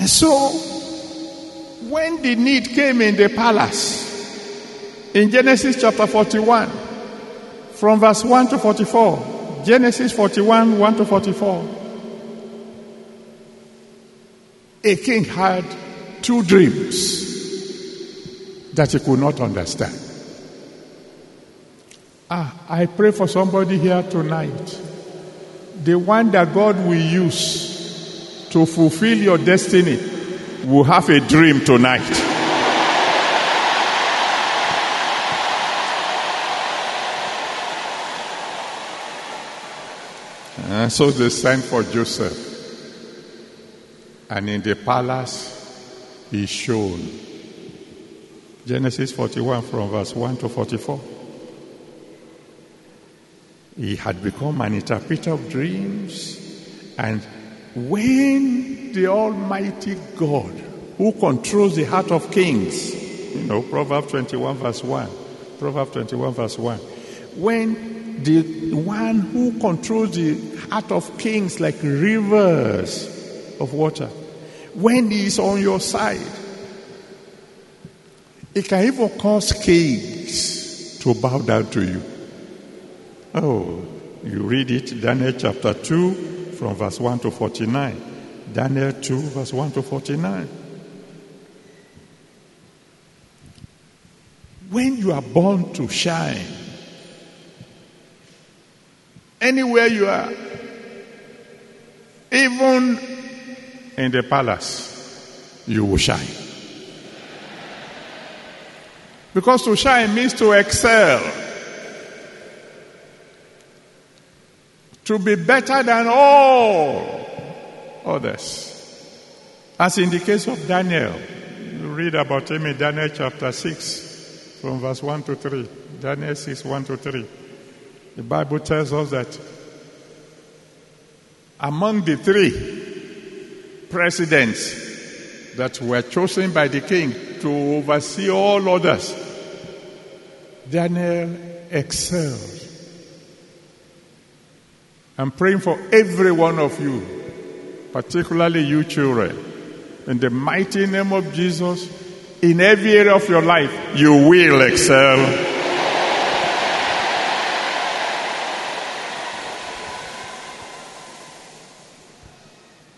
Speaker 1: And so, when the need came in the palace, in Genesis chapter 41, from verse 1 to 44, Genesis 41, 1 to 44, a king had two dreams that he could not understand. Ah, I pray for somebody here tonight. The one that God will use to fulfill your destiny will have a dream tonight. And so they sent for Joseph. And in the palace, he shone. Genesis 41 from verse 1 to 44. He had become an interpreter of dreams and when the Almighty God who controls the heart of kings. You know, Proverbs 21, verse 1. Proverbs 21, verse 1. When the one who controls the heart of kings like rivers of water, when he is on your side, it can even cause kings to bow down to you. Oh, you read it, Daniel chapter 2, from verse 1 to 49. Daniel 2, verse 1 to 49. When you are born to shine, anywhere you are, even in the palace, you will shine. Because to shine means to excel, to be better than all others. As in the case of Daniel, you read about him in Daniel chapter 6, from verse 1 to 3. Daniel 6, 1 to 3. The Bible tells us that among the three presidents that were chosen by the king to oversee all others, Daniel excelled. I'm praying for every one of you, particularly you children. In the mighty name of Jesus, in every area of your life, you will excel.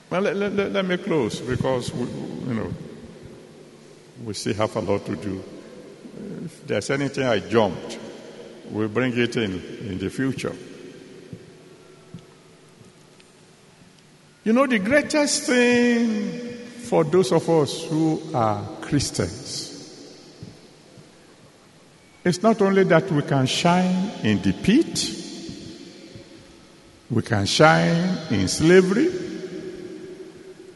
Speaker 1: Well, let, let, let me close because, we, you know, we still have a lot to do. If there's anything I jumped, we'll bring it in in the future. You know, the greatest thing for those of us who are Christians is not only that we can shine in the pit, we can shine in slavery,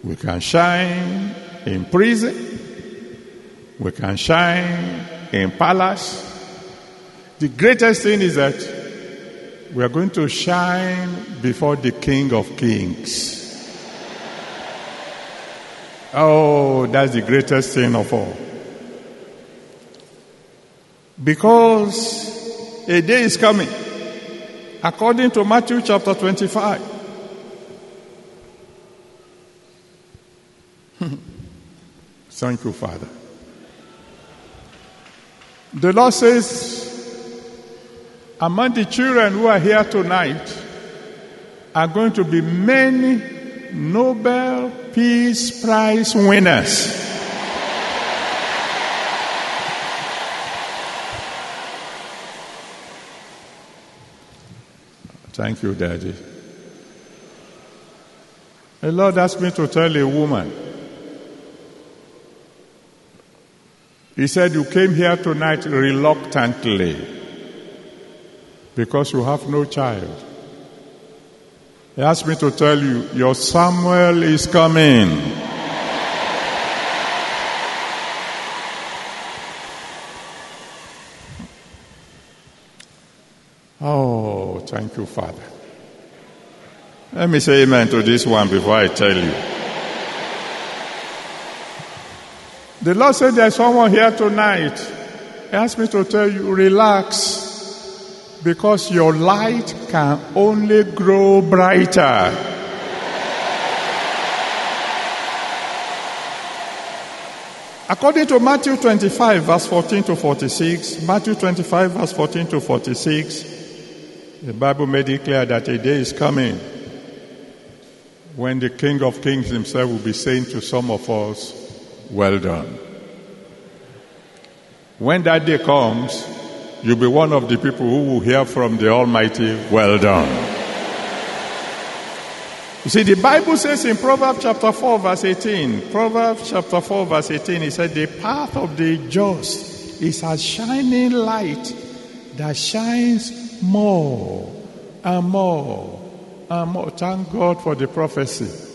Speaker 1: we can shine in prison, we can shine in palace. The greatest thing is that we are going to shine before the King of Kings. Oh, that's the greatest sin of all. Because a day is coming, according to Matthew chapter 25. Thank you, Father. The Lord says, among the children who are here tonight are going to be many Nobel Peace Prize winners. Thank you, Daddy. The Lord asked me to tell a woman. He said, You came here tonight reluctantly because you have no child. He asked me to tell you, Your Samuel is coming. Oh, thank you, Father. Let me say amen to this one before I tell you. The Lord said there's someone here tonight. He asked me to tell you, relax. Because your light can only grow brighter. According to Matthew 25, verse 14 to 46, Matthew 25, verse 14 to 46, the Bible made it clear that a day is coming when the King of Kings himself will be saying to some of us, Well done. When that day comes, you'll be one of the people who will hear from the Almighty, Well done. You see, the Bible says in Proverbs chapter 4, verse 18, Proverbs chapter 4, verse 18, it said, The path of the just is a shining light that shines more and more and more. Thank God for the prophecy.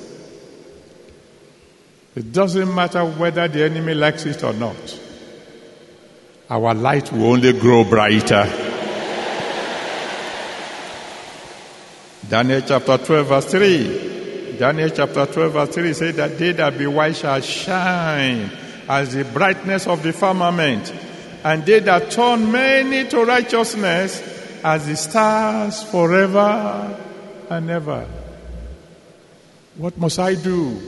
Speaker 1: It doesn't matter whether the enemy likes it or not, our light will only grow brighter. Daniel chapter 12, verse 3. Daniel chapter 12, verse 3 says that they that be wise shall shine as the brightness of the firmament, and they that turn many to righteousness as the stars forever and ever. What must I do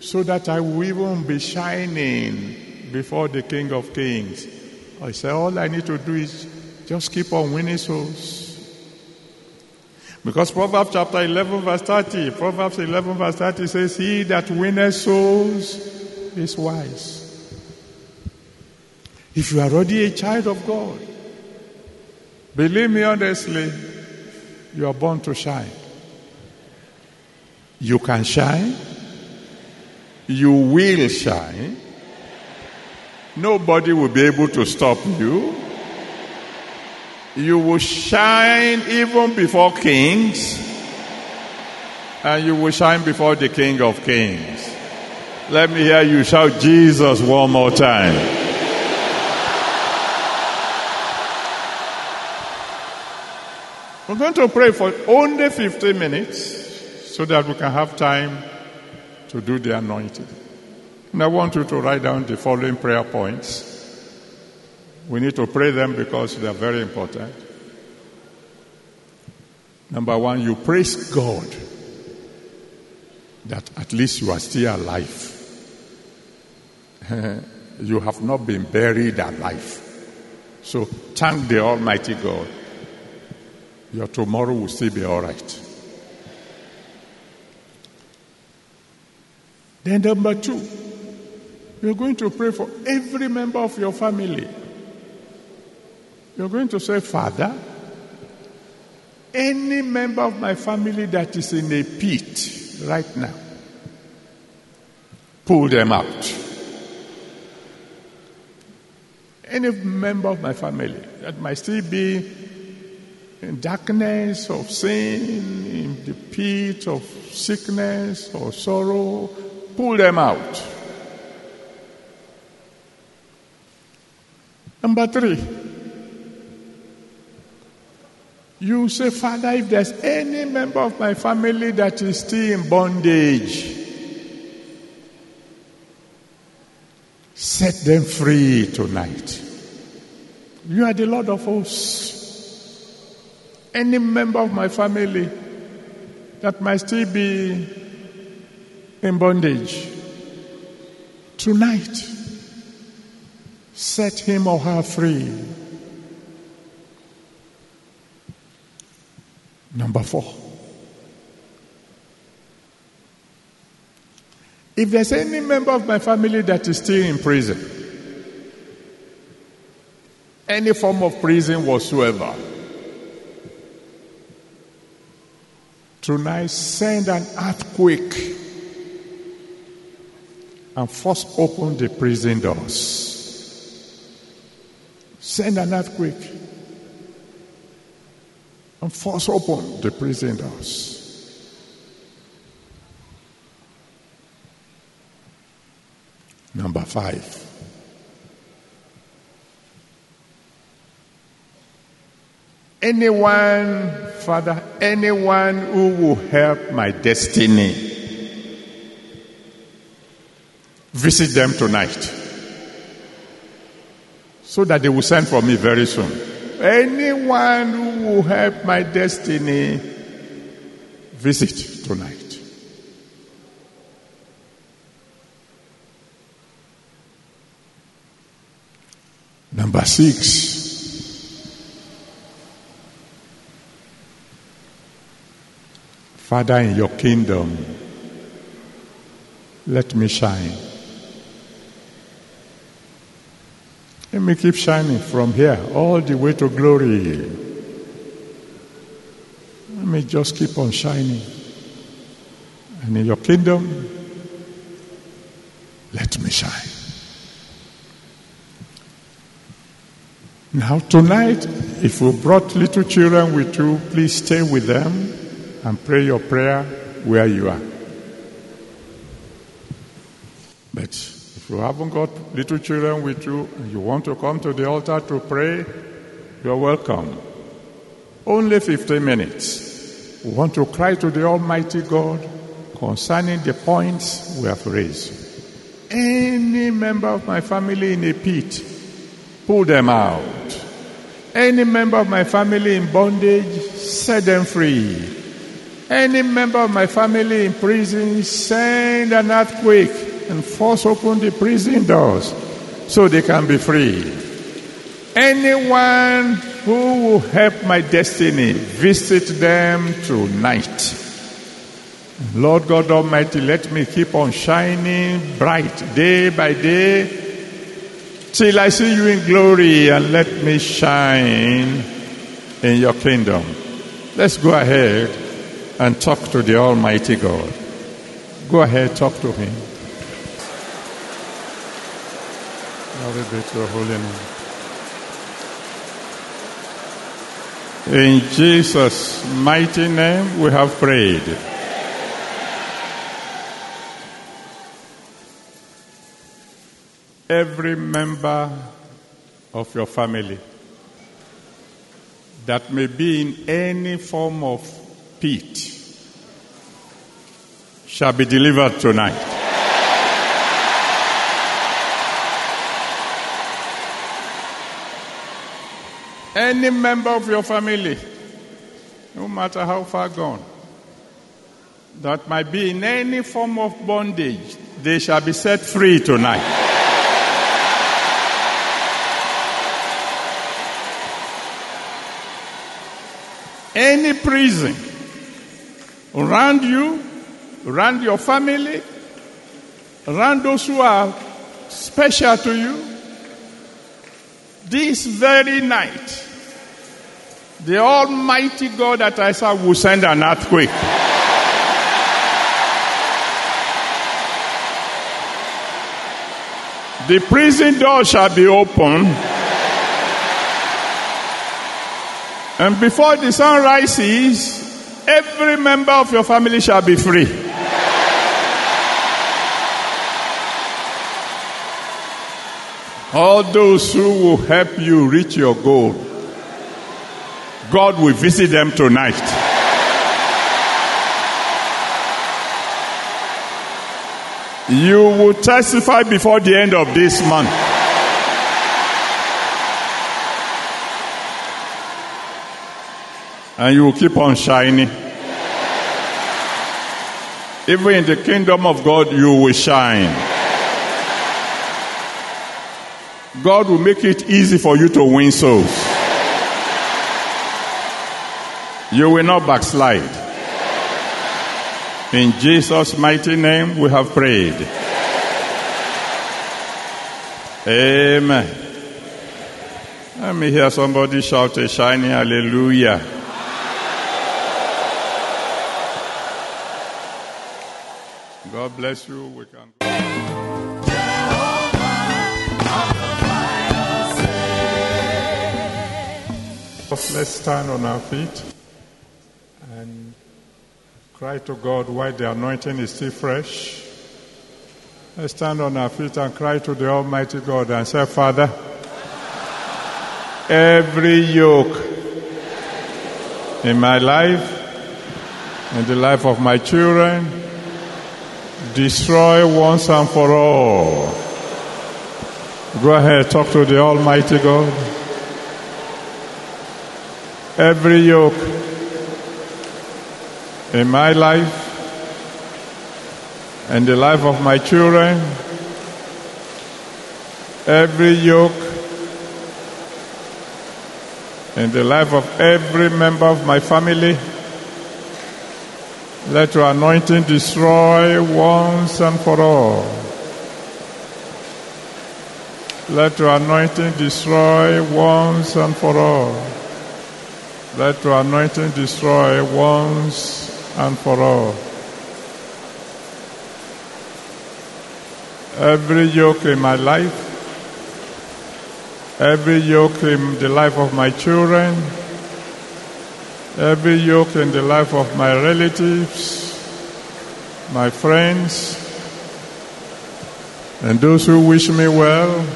Speaker 1: so that I will even be shining before the King of Kings? I said, all I need to do is just keep on winning souls. Because Proverbs chapter 11 verse 30, Proverbs 11 verse 30 says, He that winneth souls is wise. If you are already a child of God, believe me honestly, you are born to shine. You can shine. You will shine. Nobody will be able to stop you. You will shine even before kings. And you will shine before the King of Kings. Let me hear you shout Jesus one more time. We're going to pray for only 15 minutes so that we can have time to do the anointing. And I want you to write down the following prayer points. We need to pray them because they are very important. Number one, you praise God that at least you are still alive. you have not been buried alive. So thank the Almighty God. Your tomorrow will still be all right. Then, number two, you're going to pray for every member of your family. You're going to say, Father, any member of my family that is in a pit right now, pull them out. Any member of my family that might still be in darkness of sin, in the pit of sickness or sorrow, pull them out. Number three, you say, Father, if there's any member of my family that is still in bondage, set them free tonight. You are the Lord of hosts. Any member of my family that might still be in bondage, tonight, set him or her free. Number four. If there's any member of my family that is still in prison, any form of prison whatsoever, tonight send an earthquake and force open the prison doors. Send an earthquake and force open the prison doors. Number five. Anyone, Father, anyone who will help my destiny, visit them tonight so that they will send for me very soon. Anyone who will help my destiny, visit tonight. Number six. Father, in your kingdom, let me shine. Let me keep shining from here all the way to glory. Let me just keep on shining. And in your kingdom, let me shine. Now, tonight, if you brought little children with you, please stay with them and pray your prayer where you are. But you haven't got little children with you and you want to come to the altar to pray, you're welcome. Only 15 minutes. We want to cry to the Almighty God concerning the points we have raised. Any member of my family in a pit, pull them out. Any member of my family in bondage, set them free. Any member of my family in prison, send an earthquake and force open the prison doors so they can be free. Anyone who will help my destiny, visit them tonight. Lord God Almighty, let me keep on shining bright day by day till I see you in glory and let me shine in your kingdom. Let's go ahead and talk to the Almighty God. Go ahead, talk to Him. Glory be to your holy name. In Jesus' mighty name, we have prayed. Every member of your family that may be in any form of pit shall be delivered tonight. Any member of your family, no matter how far gone, that might be in any form of bondage, they shall be set free tonight. Any prison around you, around your family, around those who are special to you, this very night, the Almighty God that I will send an earthquake. The prison door shall be open. And before the sun rises, every member of your family shall be free. All those who will help you reach your goal, God will visit them tonight. You will testify before the end of this month. And you will keep on shining. Even in the kingdom of God, you will shine. God will make it easy for you to win souls. You will not backslide. In Jesus' mighty name, we have prayed. Amen. Let me hear somebody shout a shining hallelujah. God bless you. We can. Let's stand on our feet cry to God while the anointing is still fresh. Let's stand on our feet and cry to the Almighty God and say, Father, every yoke in my life, in the life of my children, destroy once and for all. Go ahead, talk to the Almighty God. Every yoke in my life and the life of my children, every yoke in the life of every member of my family, let your anointing destroy once and for all. Let your anointing destroy once and for all. Let your anointing destroy once and for all. Every yoke in my life, every yoke in the life of my children, every yoke in the life of my relatives, my friends, and those who wish me well.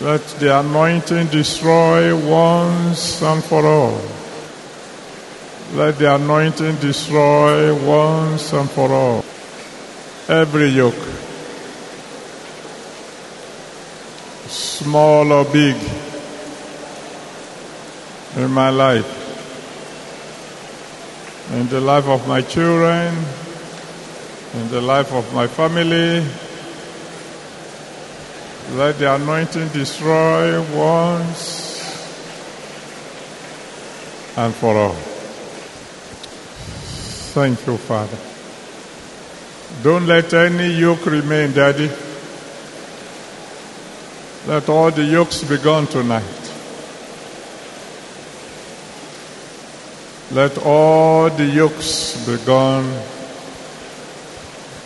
Speaker 1: Let the anointing destroy once and for all. Let the anointing destroy once and for all every yoke, small or big, in my life, in the life of my children, in the life of my family. Let the anointing destroy once and for all. Thank you, Father. Don't let any yoke remain, Daddy. Let all the yokes be gone tonight. Let all the yokes be gone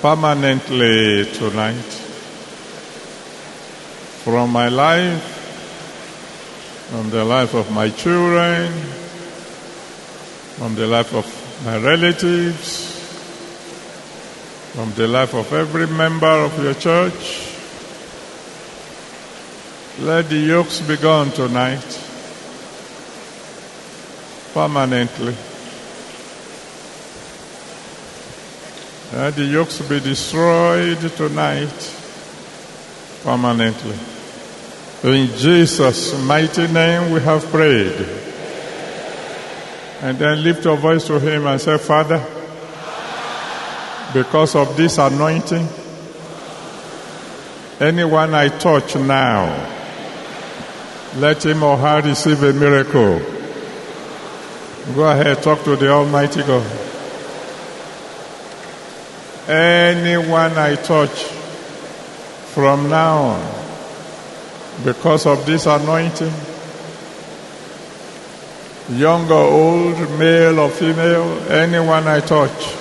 Speaker 1: permanently tonight. From my life, from the life of my children, from the life of my relatives, from the life of every member of your church. Let the yokes be gone tonight, permanently. Let the yokes be destroyed tonight, permanently. In Jesus' mighty name we have prayed. And then lift your voice to Him and say, Father, because of this anointing, anyone I touch now, let him or her receive a miracle. Go ahead, talk to the Almighty God. Anyone I touch from now on, because of this anointing, young or old, male or female, anyone I touch,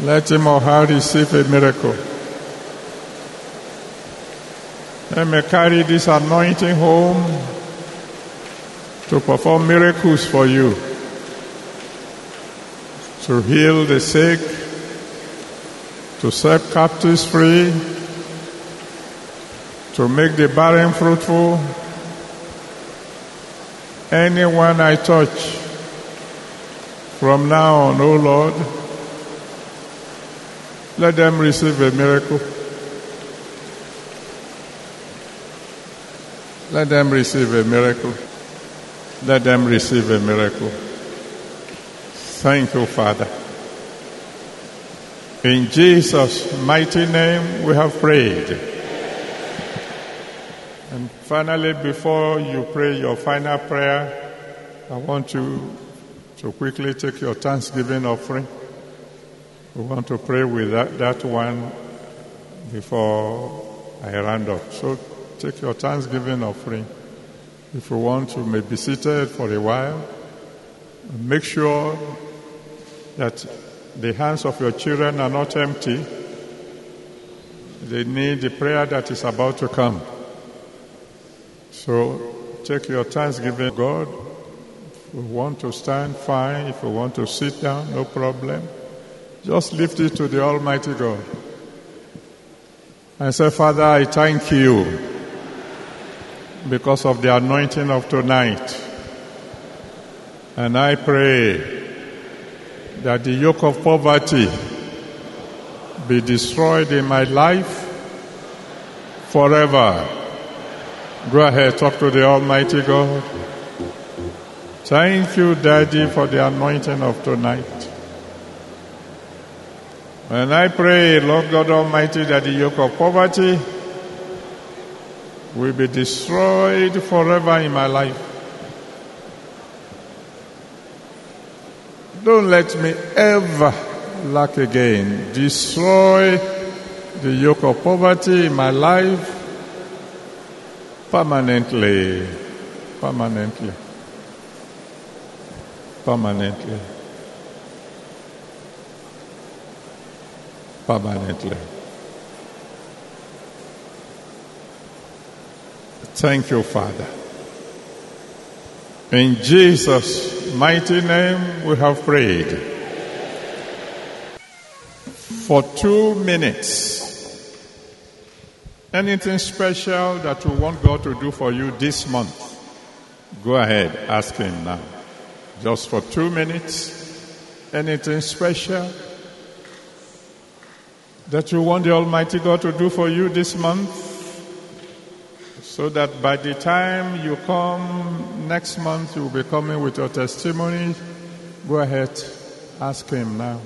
Speaker 1: let him or her receive a miracle. Let me carry this anointing home to perform miracles for you, to heal the sick, to set captives free, to make the barren fruitful. Anyone I touch from now on, O oh Lord, let them receive a miracle. Let them receive a miracle. Let them receive a miracle. Thank you, Father. In Jesus' mighty name we have prayed. Finally, before you pray your final prayer, I want you to quickly take your thanksgiving offering. We want to pray with that, that one before I round up. So take your thanksgiving offering. If you want to, may be seated for a while. Make sure that the hands of your children are not empty. They need the prayer that is about to come. So take your thanksgiving, God. If you want to stand, fine. If you want to sit down, no problem. Just lift it to the Almighty God. And say, Father, I thank you because of the anointing of tonight. And I pray that the yoke of poverty be destroyed in my life forever. Go ahead, talk to the Almighty God. Thank you, Daddy, for the anointing of tonight. And I pray, Lord God Almighty, that the yoke of poverty will be destroyed forever in my life. Don't let me ever lack again. Destroy the yoke of poverty in my life permanently. Permanently. Permanently. Permanently. Thank you, Father. In Jesus' mighty name we have prayed. For two minutes. Anything special that you want God to do for you this month? Go ahead, ask Him now. just for two minutes. Anything special that you want the Almighty God to do for you this month? So that by the time you come next month, you'll be coming with your testimony. Go ahead, ask Him now.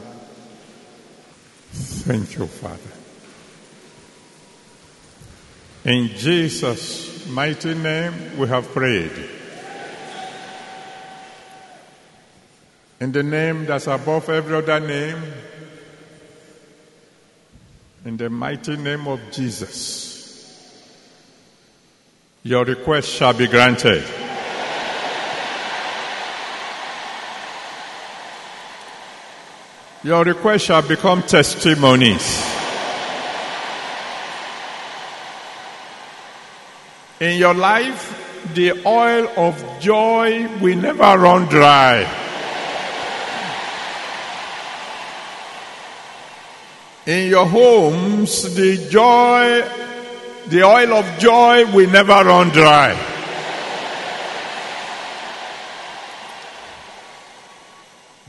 Speaker 1: Thank you, Father. In Jesus' mighty name, we have prayed. In the name that's above every other name, in the mighty name of Jesus, your request shall be granted. Your request shall become testimonies. In your life, the oil of joy will never run dry. In your homes, the joy, the oil of joy will never run dry.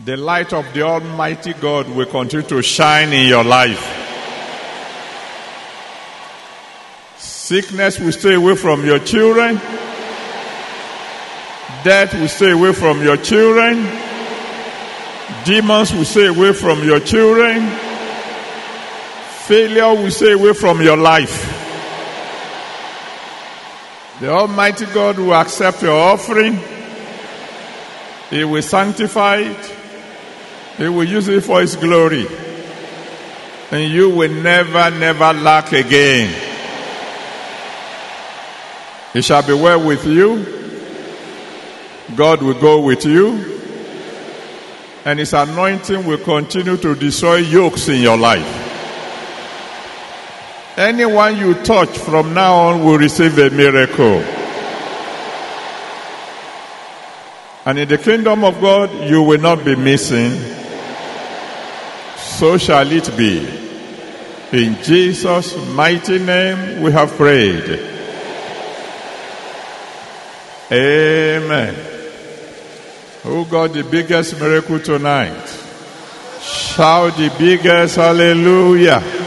Speaker 1: The light of the Almighty God will continue to shine in your life. Sickness will stay away from your children. Death will stay away from your children. Demons will stay away from your children. Failure will stay away from your life. The Almighty God will accept your offering. He will sanctify it. He will use it for His glory. And you will never, never lack again. It shall be well with you. God will go with you. And His anointing will continue to destroy yokes in your life. Anyone you touch from now on will receive a miracle. And in the kingdom of God, you will not be missing. So shall it be. In Jesus' mighty name we have prayed. Amen. Oh Who got the biggest miracle tonight? Shout the biggest hallelujah.